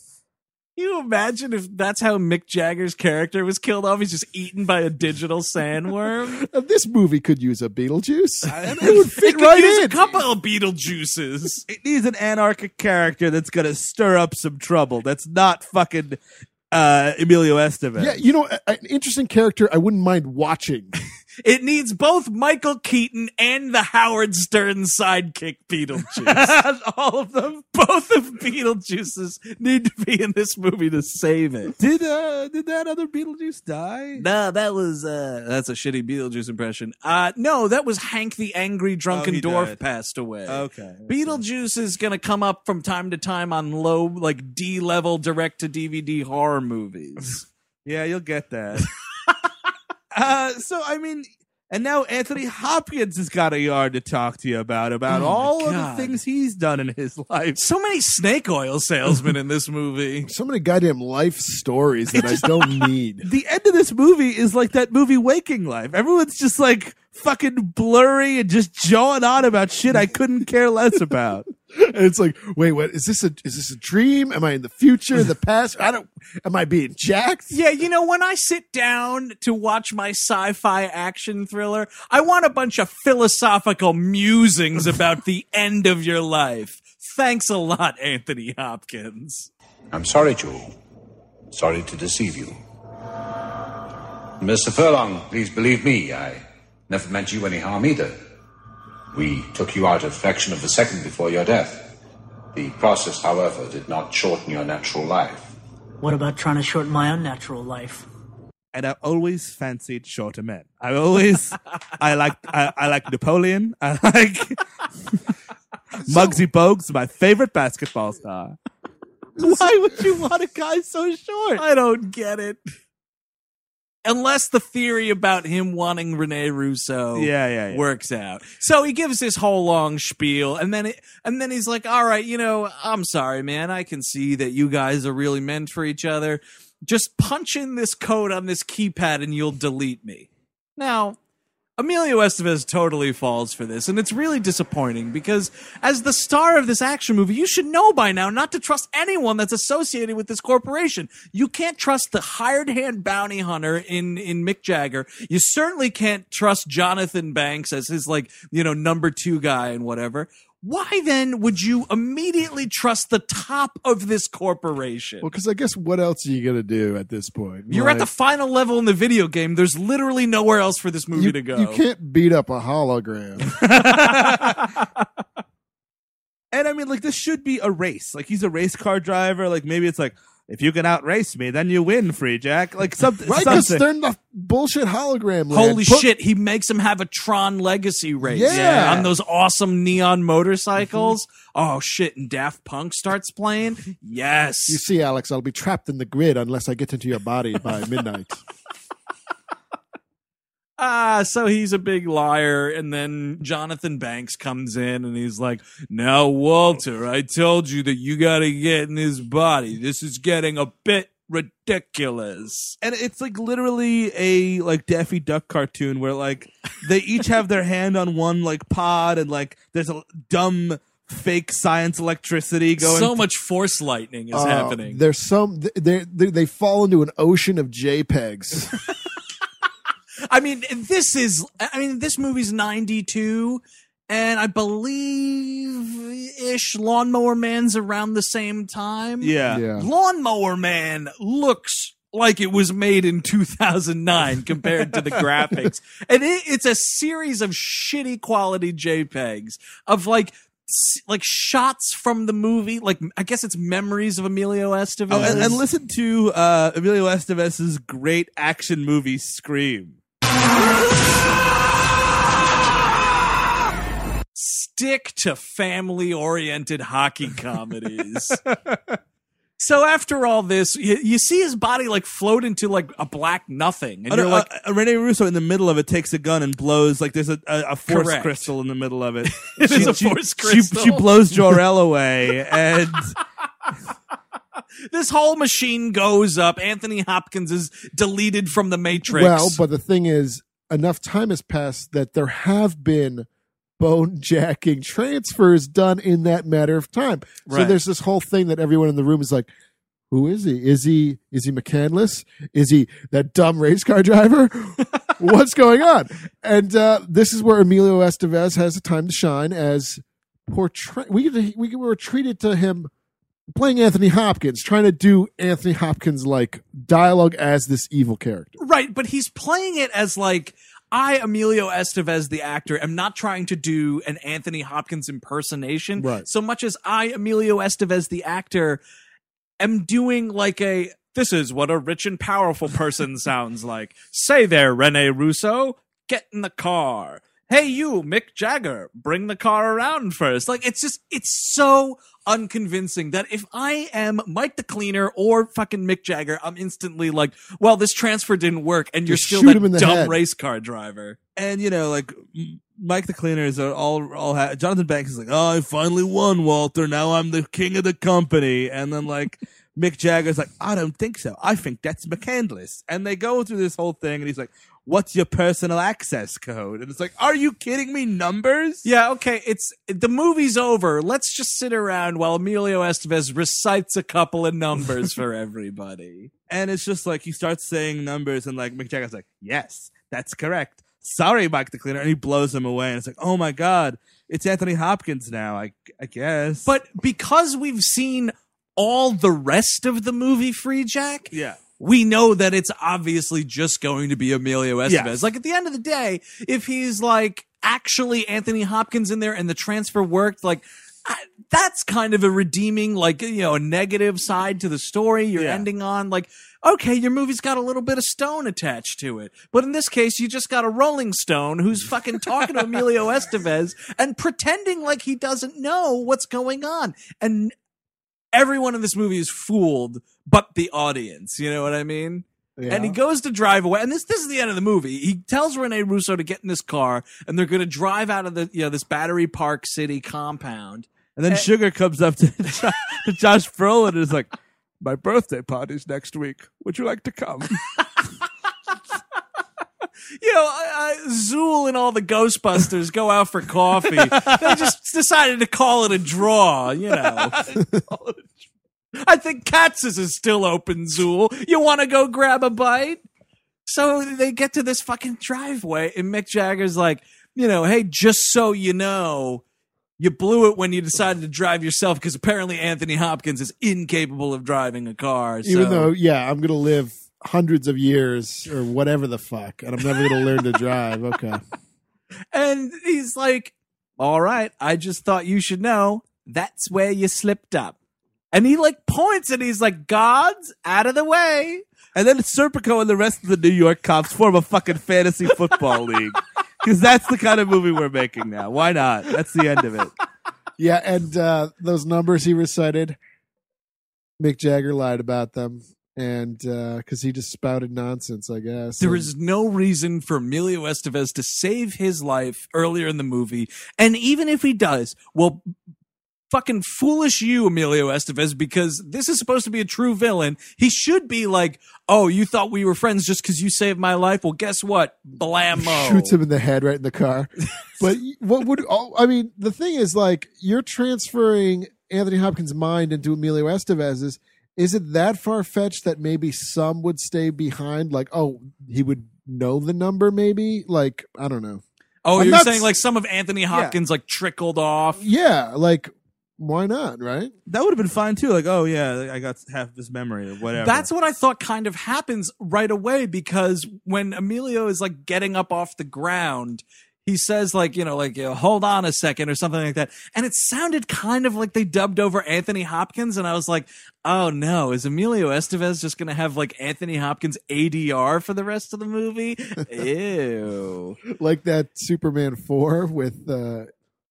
You imagine if that's how Mick Jagger's character was killed off? He's just eaten by a digital sandworm. This movie could use a Beetlejuice. it would fit It could right use in. a couple of Beetlejuices. it needs an anarchic character that's gonna stir up some trouble that's not fucking uh emilio estevez Yeah, you know, an interesting character I wouldn't mind watching. It needs both Michael Keaton and the Howard Stern sidekick Beetlejuice. all of them both of Beetlejuices need to be in this movie to save it. did uh did that other beetlejuice die No, that was uh that's a shitty Beetlejuice impression. Uh no, that was Hank the Angry Drunken Oh, Dwarf died. passed away. okay Beetlejuice is gonna come up from time to time on low, like D level direct to DVD horror movies. yeah you'll get that uh so i mean and now Anthony Hopkins has got a yard to talk to you about about Oh all of the things he's done in his life. so many snake oil salesmen in this movie. So many goddamn life stories that I don't need. The end of this movie is like that movie Waking Life. Everyone's just like fucking blurry and just jawing on about shit I couldn't care less about. And it's like, wait, what is this? A is this a dream? Am I in the future, the past? I don't. Am I being jacked? Yeah, you know, when I sit down to watch my sci fi action thriller, I want a bunch of philosophical musings about the end of your life. Thanks a lot, Anthony Hopkins. I'm sorry, Joe. Sorry to deceive you. Mr. Furlong, please believe me, I never meant you any harm either. We took you out a fraction of a second before your death. The process, however, did not shorten your natural life. What about trying to shorten my unnatural life? And I always fancied shorter men. I always, I like, I, I like Napoleon. I like Muggsy Bogues, my favorite basketball star. Why would you want a guy so short? I don't get it. Unless the theory about him wanting Rene Russo Yeah, yeah, yeah. works out. So he gives this whole long spiel and then it, and then he's like, "All right, you know, I'm sorry, man. I can see that you guys are really meant for each other. Just punch in this code on this keypad and you'll delete me." Now, Emilio Estevez totally falls for this, and it's really disappointing because as the star of this action movie, you should know by now not to trust anyone that's associated with this corporation. You can't trust the hired hand bounty hunter in, in Mick Jagger. You certainly can't trust Jonathan Banks as his like, you know, number two guy and whatever. Why then would you immediately trust the top of this corporation? Well, because I guess what else are you gonna do at this point? You're at the final level in the video game. There's literally nowhere else for this movie you, to go. you can't beat up a hologram. And I mean, like, this should be a race. Like, he's a race car driver. Like, maybe it's like, if you can outrace me, then you win, Free Jack. Like, something. right? Because something. they're in the bullshit hologram. land. Holy Put- shit, he makes him have a Tron Legacy race. Yeah. On those awesome neon motorcycles. Oh shit, and Daft Punk starts playing? Yes. You see, Alex, I'll be trapped in the grid unless I get into your body by midnight. Ah, so he's a big liar. And then Jonathan Banks comes in and he's like, now, Walter, I told you that you got to get in his body. This is getting a bit ridiculous. and it's like literally a like Daffy Duck cartoon where like they each have their hand on one like pod and like there's a dumb fake science electricity going. so much force lightning is Uh, happening. There's some they they they fall into an ocean of JPEGs. I mean, this is, I mean, this movie's 92. And I believe ish Lawnmower Man's around the same time. Yeah. Yeah. Lawnmower Man looks like it was made in 2009 compared to the graphics. And it, it's a series of shitty quality JPEGs of like, like shots from the movie, like I guess it's memories of Emilio Estevez. Oh, and, and listen to uh, Emilio Estevez's great action movie Scream. Stick to family oriented hockey comedies. so after all this, you, you see his body like float into like a black nothing, and you're no, like, uh, Rene Russo in the middle of it takes a gun and blows like there's a, a, a force Correct. crystal in the middle of it. It is a she, force she- crystal. She, blows Jor-El away, and this whole machine goes up. Anthony Hopkins is deleted from the Matrix. well, but the thing is, enough time has passed that there have been bone jacking transfers done in that matter of time. So there's this whole thing that everyone in the room is like, who is he? Is he is he McCandless? Is he that dumb race car driver? What's going on? And uh, this is where Emilio Estevez has a time to shine as portray. We we were treated to him playing Anthony Hopkins, trying to do Anthony Hopkins like dialogue as this evil character. Right, but he's playing it as like I, Emilio Estevez, the actor, am not trying to do an Anthony Hopkins impersonation Right. so much as I, Emilio Estevez, the actor, am doing like a this is what a rich and powerful person sounds like. Say there, Rene Russo, get in the car. Hey, you, Mick Jagger, bring the car around first. Like, it's just, it's so unconvincing that if I am Mike the Cleaner or fucking Mick Jagger, I'm instantly like, well, this transfer didn't work and you're Just still shoot that the dumb head. race car driver. and you know like Mike the Cleaner is all all ha- Jonathan Banks is like oh I finally won Walter now I'm the king of the company and then like Mick Jagger's like I don't think so I think that's McCandless and they go through this whole thing and he's like what's your personal access code and it's like are you kidding me numbers Yeah, okay. It's the movie's over. Let's just sit around while Emilio Estevez recites a couple of numbers for everybody. and it's just like he starts saying numbers and like Mick Jagger's like yes that's correct sorry Mike the Cleaner and he blows him away and it's like oh my god it's Anthony Hopkins now I I guess But because we've seen all the rest of the movie Free Jack, yeah we know that it's obviously just going to be Emilio Estevez. Yes. Like at the end of the day, if he's like actually Anthony Hopkins in there and the transfer worked, like I, that's kind of a redeeming, like you know, a negative side to the story. You're Yeah. ending on like, okay, your movie's got a little bit of stone attached to it, but in this case, you just got a Rolling Stone who's fucking talking to Emilio Estevez and pretending like he doesn't know what's going on, and everyone in this movie is fooled but the audience. You know what I mean? And he goes to drive away. And this this is the end of the movie. He tells Rene Russo to get in this car and they're gonna drive out of the you know this Battery Park City compound. And then Eh. Sugar comes up to, to Josh Brolin and is like, "My birthday party's next week. Would you like to come?" You know, uh, Zuul and all the Ghostbusters go out for coffee. they just decided to call it a draw, you know. I think Katz's is still open, Zuul. You want to go grab a bite? So they get to this fucking driveway, and Mick Jagger's like, you know, hey, just so you know, you blew it when you decided to drive yourself because apparently Anthony Hopkins is incapable of driving a car. Even though, yeah, I'm gonna live hundreds of years or whatever the fuck, and I'm never gonna learn to drive. Okay. And he's like, All right, I just thought you should know that's where you slipped up. And he like points and he's like, God's out of the way. and then Serpico and the rest of the New York cops form a fucking fantasy football league because that's the kind of movie we're making now. Why not? That's the end of it. Yeah, and uh, those numbers he recited, Mick Jagger lied about them. And uh, because he just spouted nonsense, I guess. There And- is no reason for Emilio Estevez to save his life earlier in the movie. And even if he does, well, fucking foolish you, Emilio Estevez, because this is supposed to be a true villain. He should be like, oh, you thought we were friends just because you saved my life? Well, guess what? Blammo. shoots him in the head right in the car. but what would oh, I mean? The thing is, like, you're transferring Anthony Hopkins' mind into Emilio Estevez's. Is it that far fetched that maybe some would stay behind? Like, oh, he would know the number, maybe. Like, I don't know. Oh, I'm you're not saying like some of Anthony Hopkins like trickled off? Yeah, like, why not? Right? That would have been fine too. Like, oh yeah, I got half his memory or whatever. That's what I thought kind of happens right away because when Emilio is like getting up off the ground, he says like, you know, like, you know, hold on a second or something like that. And it sounded kind of like they dubbed over Anthony Hopkins. And I was like, oh no, is Emilio Estevez just going to have like Anthony Hopkins ADR for the rest of the movie? Ew. Like that Superman four with uh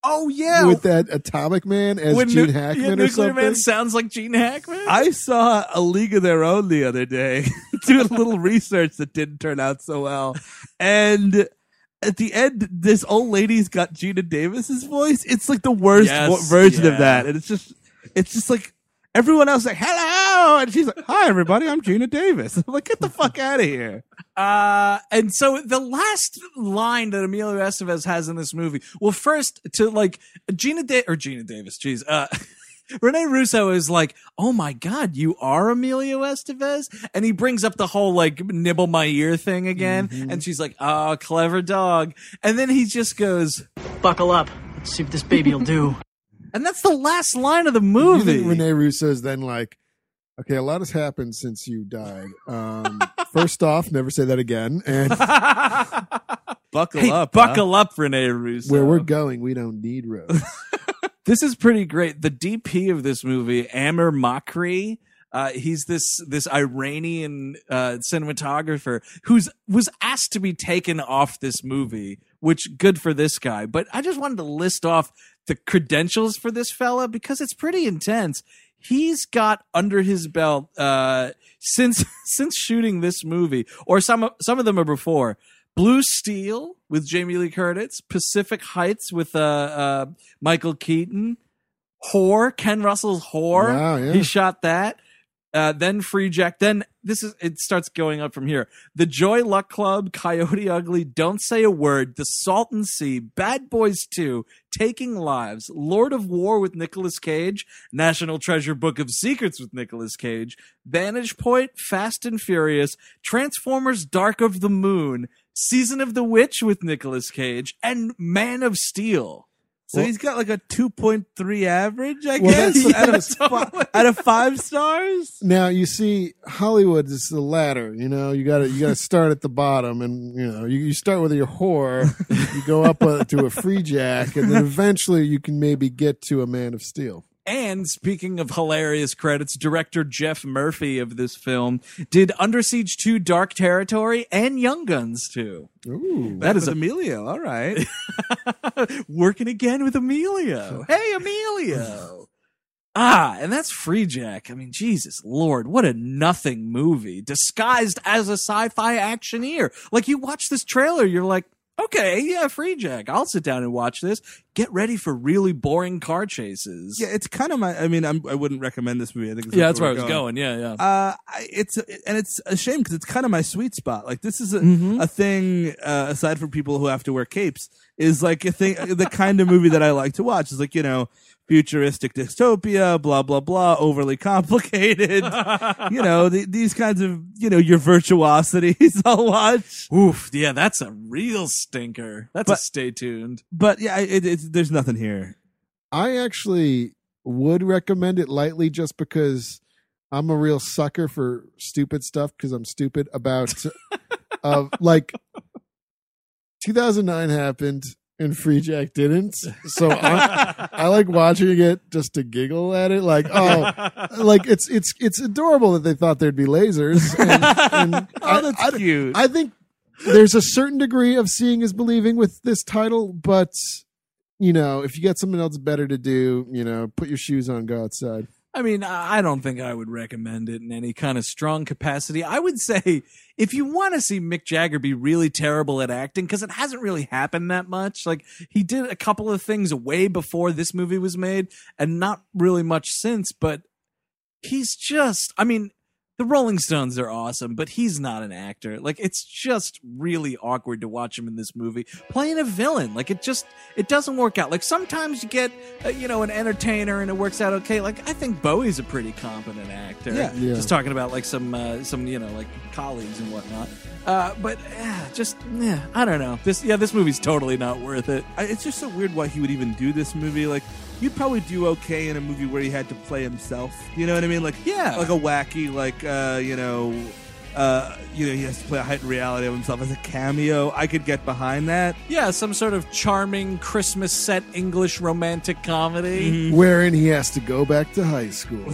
Oh yeah. with that Atomic Man as When Gene Nu- Hackman yeah, or Nuclear something. Man sounds like Gene Hackman. I saw a League of Their Own the other day, doing a little research that didn't turn out so well, and at the end, this old lady's got Geena Davis's voice. It's like the worst Yes, wo- version yeah. of that, and it's just, it's just like everyone else like hello, and she's like, "Hi, everybody, I'm Geena Davis." I'm like, get the fuck out of here. Uh, and so the last line that Emilio Estevez has in this movie, well, first to like Gina da- or Geena Davis, jeez, uh, Rene Russo is like, "Oh my God, you are Emilio Estevez," and he brings up the whole like nibble my ear thing again, and she's like, "Oh, clever dog," and then he just goes, Buckle up. Let's see what this baby will do. and that's the last line of the You movie. think Rene is then like, okay, a lot has happened since you died. Um, first off, never say that again. And Buckle Hey, up, huh? buckle up, Rene Russo. where we're going, we don't need roads. This is pretty great. The DP of this movie, Amir Mokri, uh, he's this this Iranian uh, cinematographer who's was asked to be taken off this movie, which good for this guy. But I just wanted to list off the credentials for this fella because it's pretty intense. He's got under his belt uh, since since shooting this movie, or some some of them are before. Blue Steel with Jamie Lee Curtis, Pacific Heights with uh, uh, Michael Keaton, Whore, Ken Russell's Whore. Wow, yeah. He shot that. Uh, then Free Jack. Then this is it starts going up from here. The Joy Luck Club, Coyote Ugly, Don't Say a Word, The Salton Sea, Bad Boys 2, Taking Lives, Lord of War with Nicolas Cage, National Treasure Book of Secrets with Nicolas Cage, Vantage Point, Fast and Furious, Transformers Dark of the Moon, Season of the Witch with Nicolas Cage, and Man of Steel. So he's got like a 2.3 average, I Well, guess, that's- out, of, fi- out of five stars. now you see, Hollywood is the ladder. You know, you got to you got to start at the bottom, and you know, you, you start with your whore, you go up uh, to a free jack, and then eventually you can maybe get to a Man of Steel. And speaking of hilarious credits, director Geoff Murphy of this film did Under Siege 2 Dark Territory and Young Guns 2. Ooh, That is Emilio. All right. working again with Emilio. Hey, Emilio. Ah, and that's Free Jack. I mean, Jesus Lord, what a nothing movie disguised as a sci-fi actioneer. Like you watch this trailer, you're like, okay, yeah, Free Jack. I'll sit down and watch this. Get ready for really boring car chases. Yeah, it's kind of my. I mean, I'm, I wouldn't recommend this movie. I think yeah, that's where I was going. Yeah, yeah. Uh, it's and it's a shame because it's kind of my sweet spot. Like this is a, Mhm. a thing uh, aside from people who have to wear capes is like a thing. the kind of movie that I like to watch is like you know futuristic dystopia, blah blah blah, overly complicated. you know the, these kinds of you know your virtuosities. I'll watch. Oof, yeah, that's a real stinker. That's a stay tuned. But yeah, it, it's there's nothing here. I actually would recommend it lightly just because I'm a real sucker for stupid stuff because I'm stupid about uh, like 2009 happened and Free Jack didn't. So I, I like watching it just to giggle at it. Like, oh, like it's it's it's adorable that they thought there'd be lasers. And, and Oh, that's I, cute. I think there's a certain degree of seeing is believing with this title, but you know, if you got something else better to do, you know, put your shoes on, go outside. I mean, I don't think I would recommend it in any kind of strong capacity. I would say if you want to see Mick Jagger be really terrible at acting, because it hasn't really happened that much. Like he did a couple of things way before this movie was made, and not really much since. But he's just, I mean, the Rolling Stones are awesome, but he's not an actor. Like it's just really awkward to watch him in this movie playing a villain. Like it just it doesn't work out. Like sometimes you get uh, you know an entertainer and it works out okay. Like I think Bowie's a pretty competent actor. Yeah. Yeah. Just talking about like some uh, some you know like colleagues and whatnot. Uh, but yeah, just yeah, I don't know. This yeah, this movie's totally not worth it. I, it's just so weird why he would even do this movie. Like, you'd probably do okay in a movie where he had to play himself. You know what I mean? Like, Yeah. like a wacky, like, uh, you know, uh, you know, he has to play a heightened reality of himself as a cameo. I could get behind that. Yeah, some sort of charming Christmas set English romantic comedy. Wherein he has to go back to high school.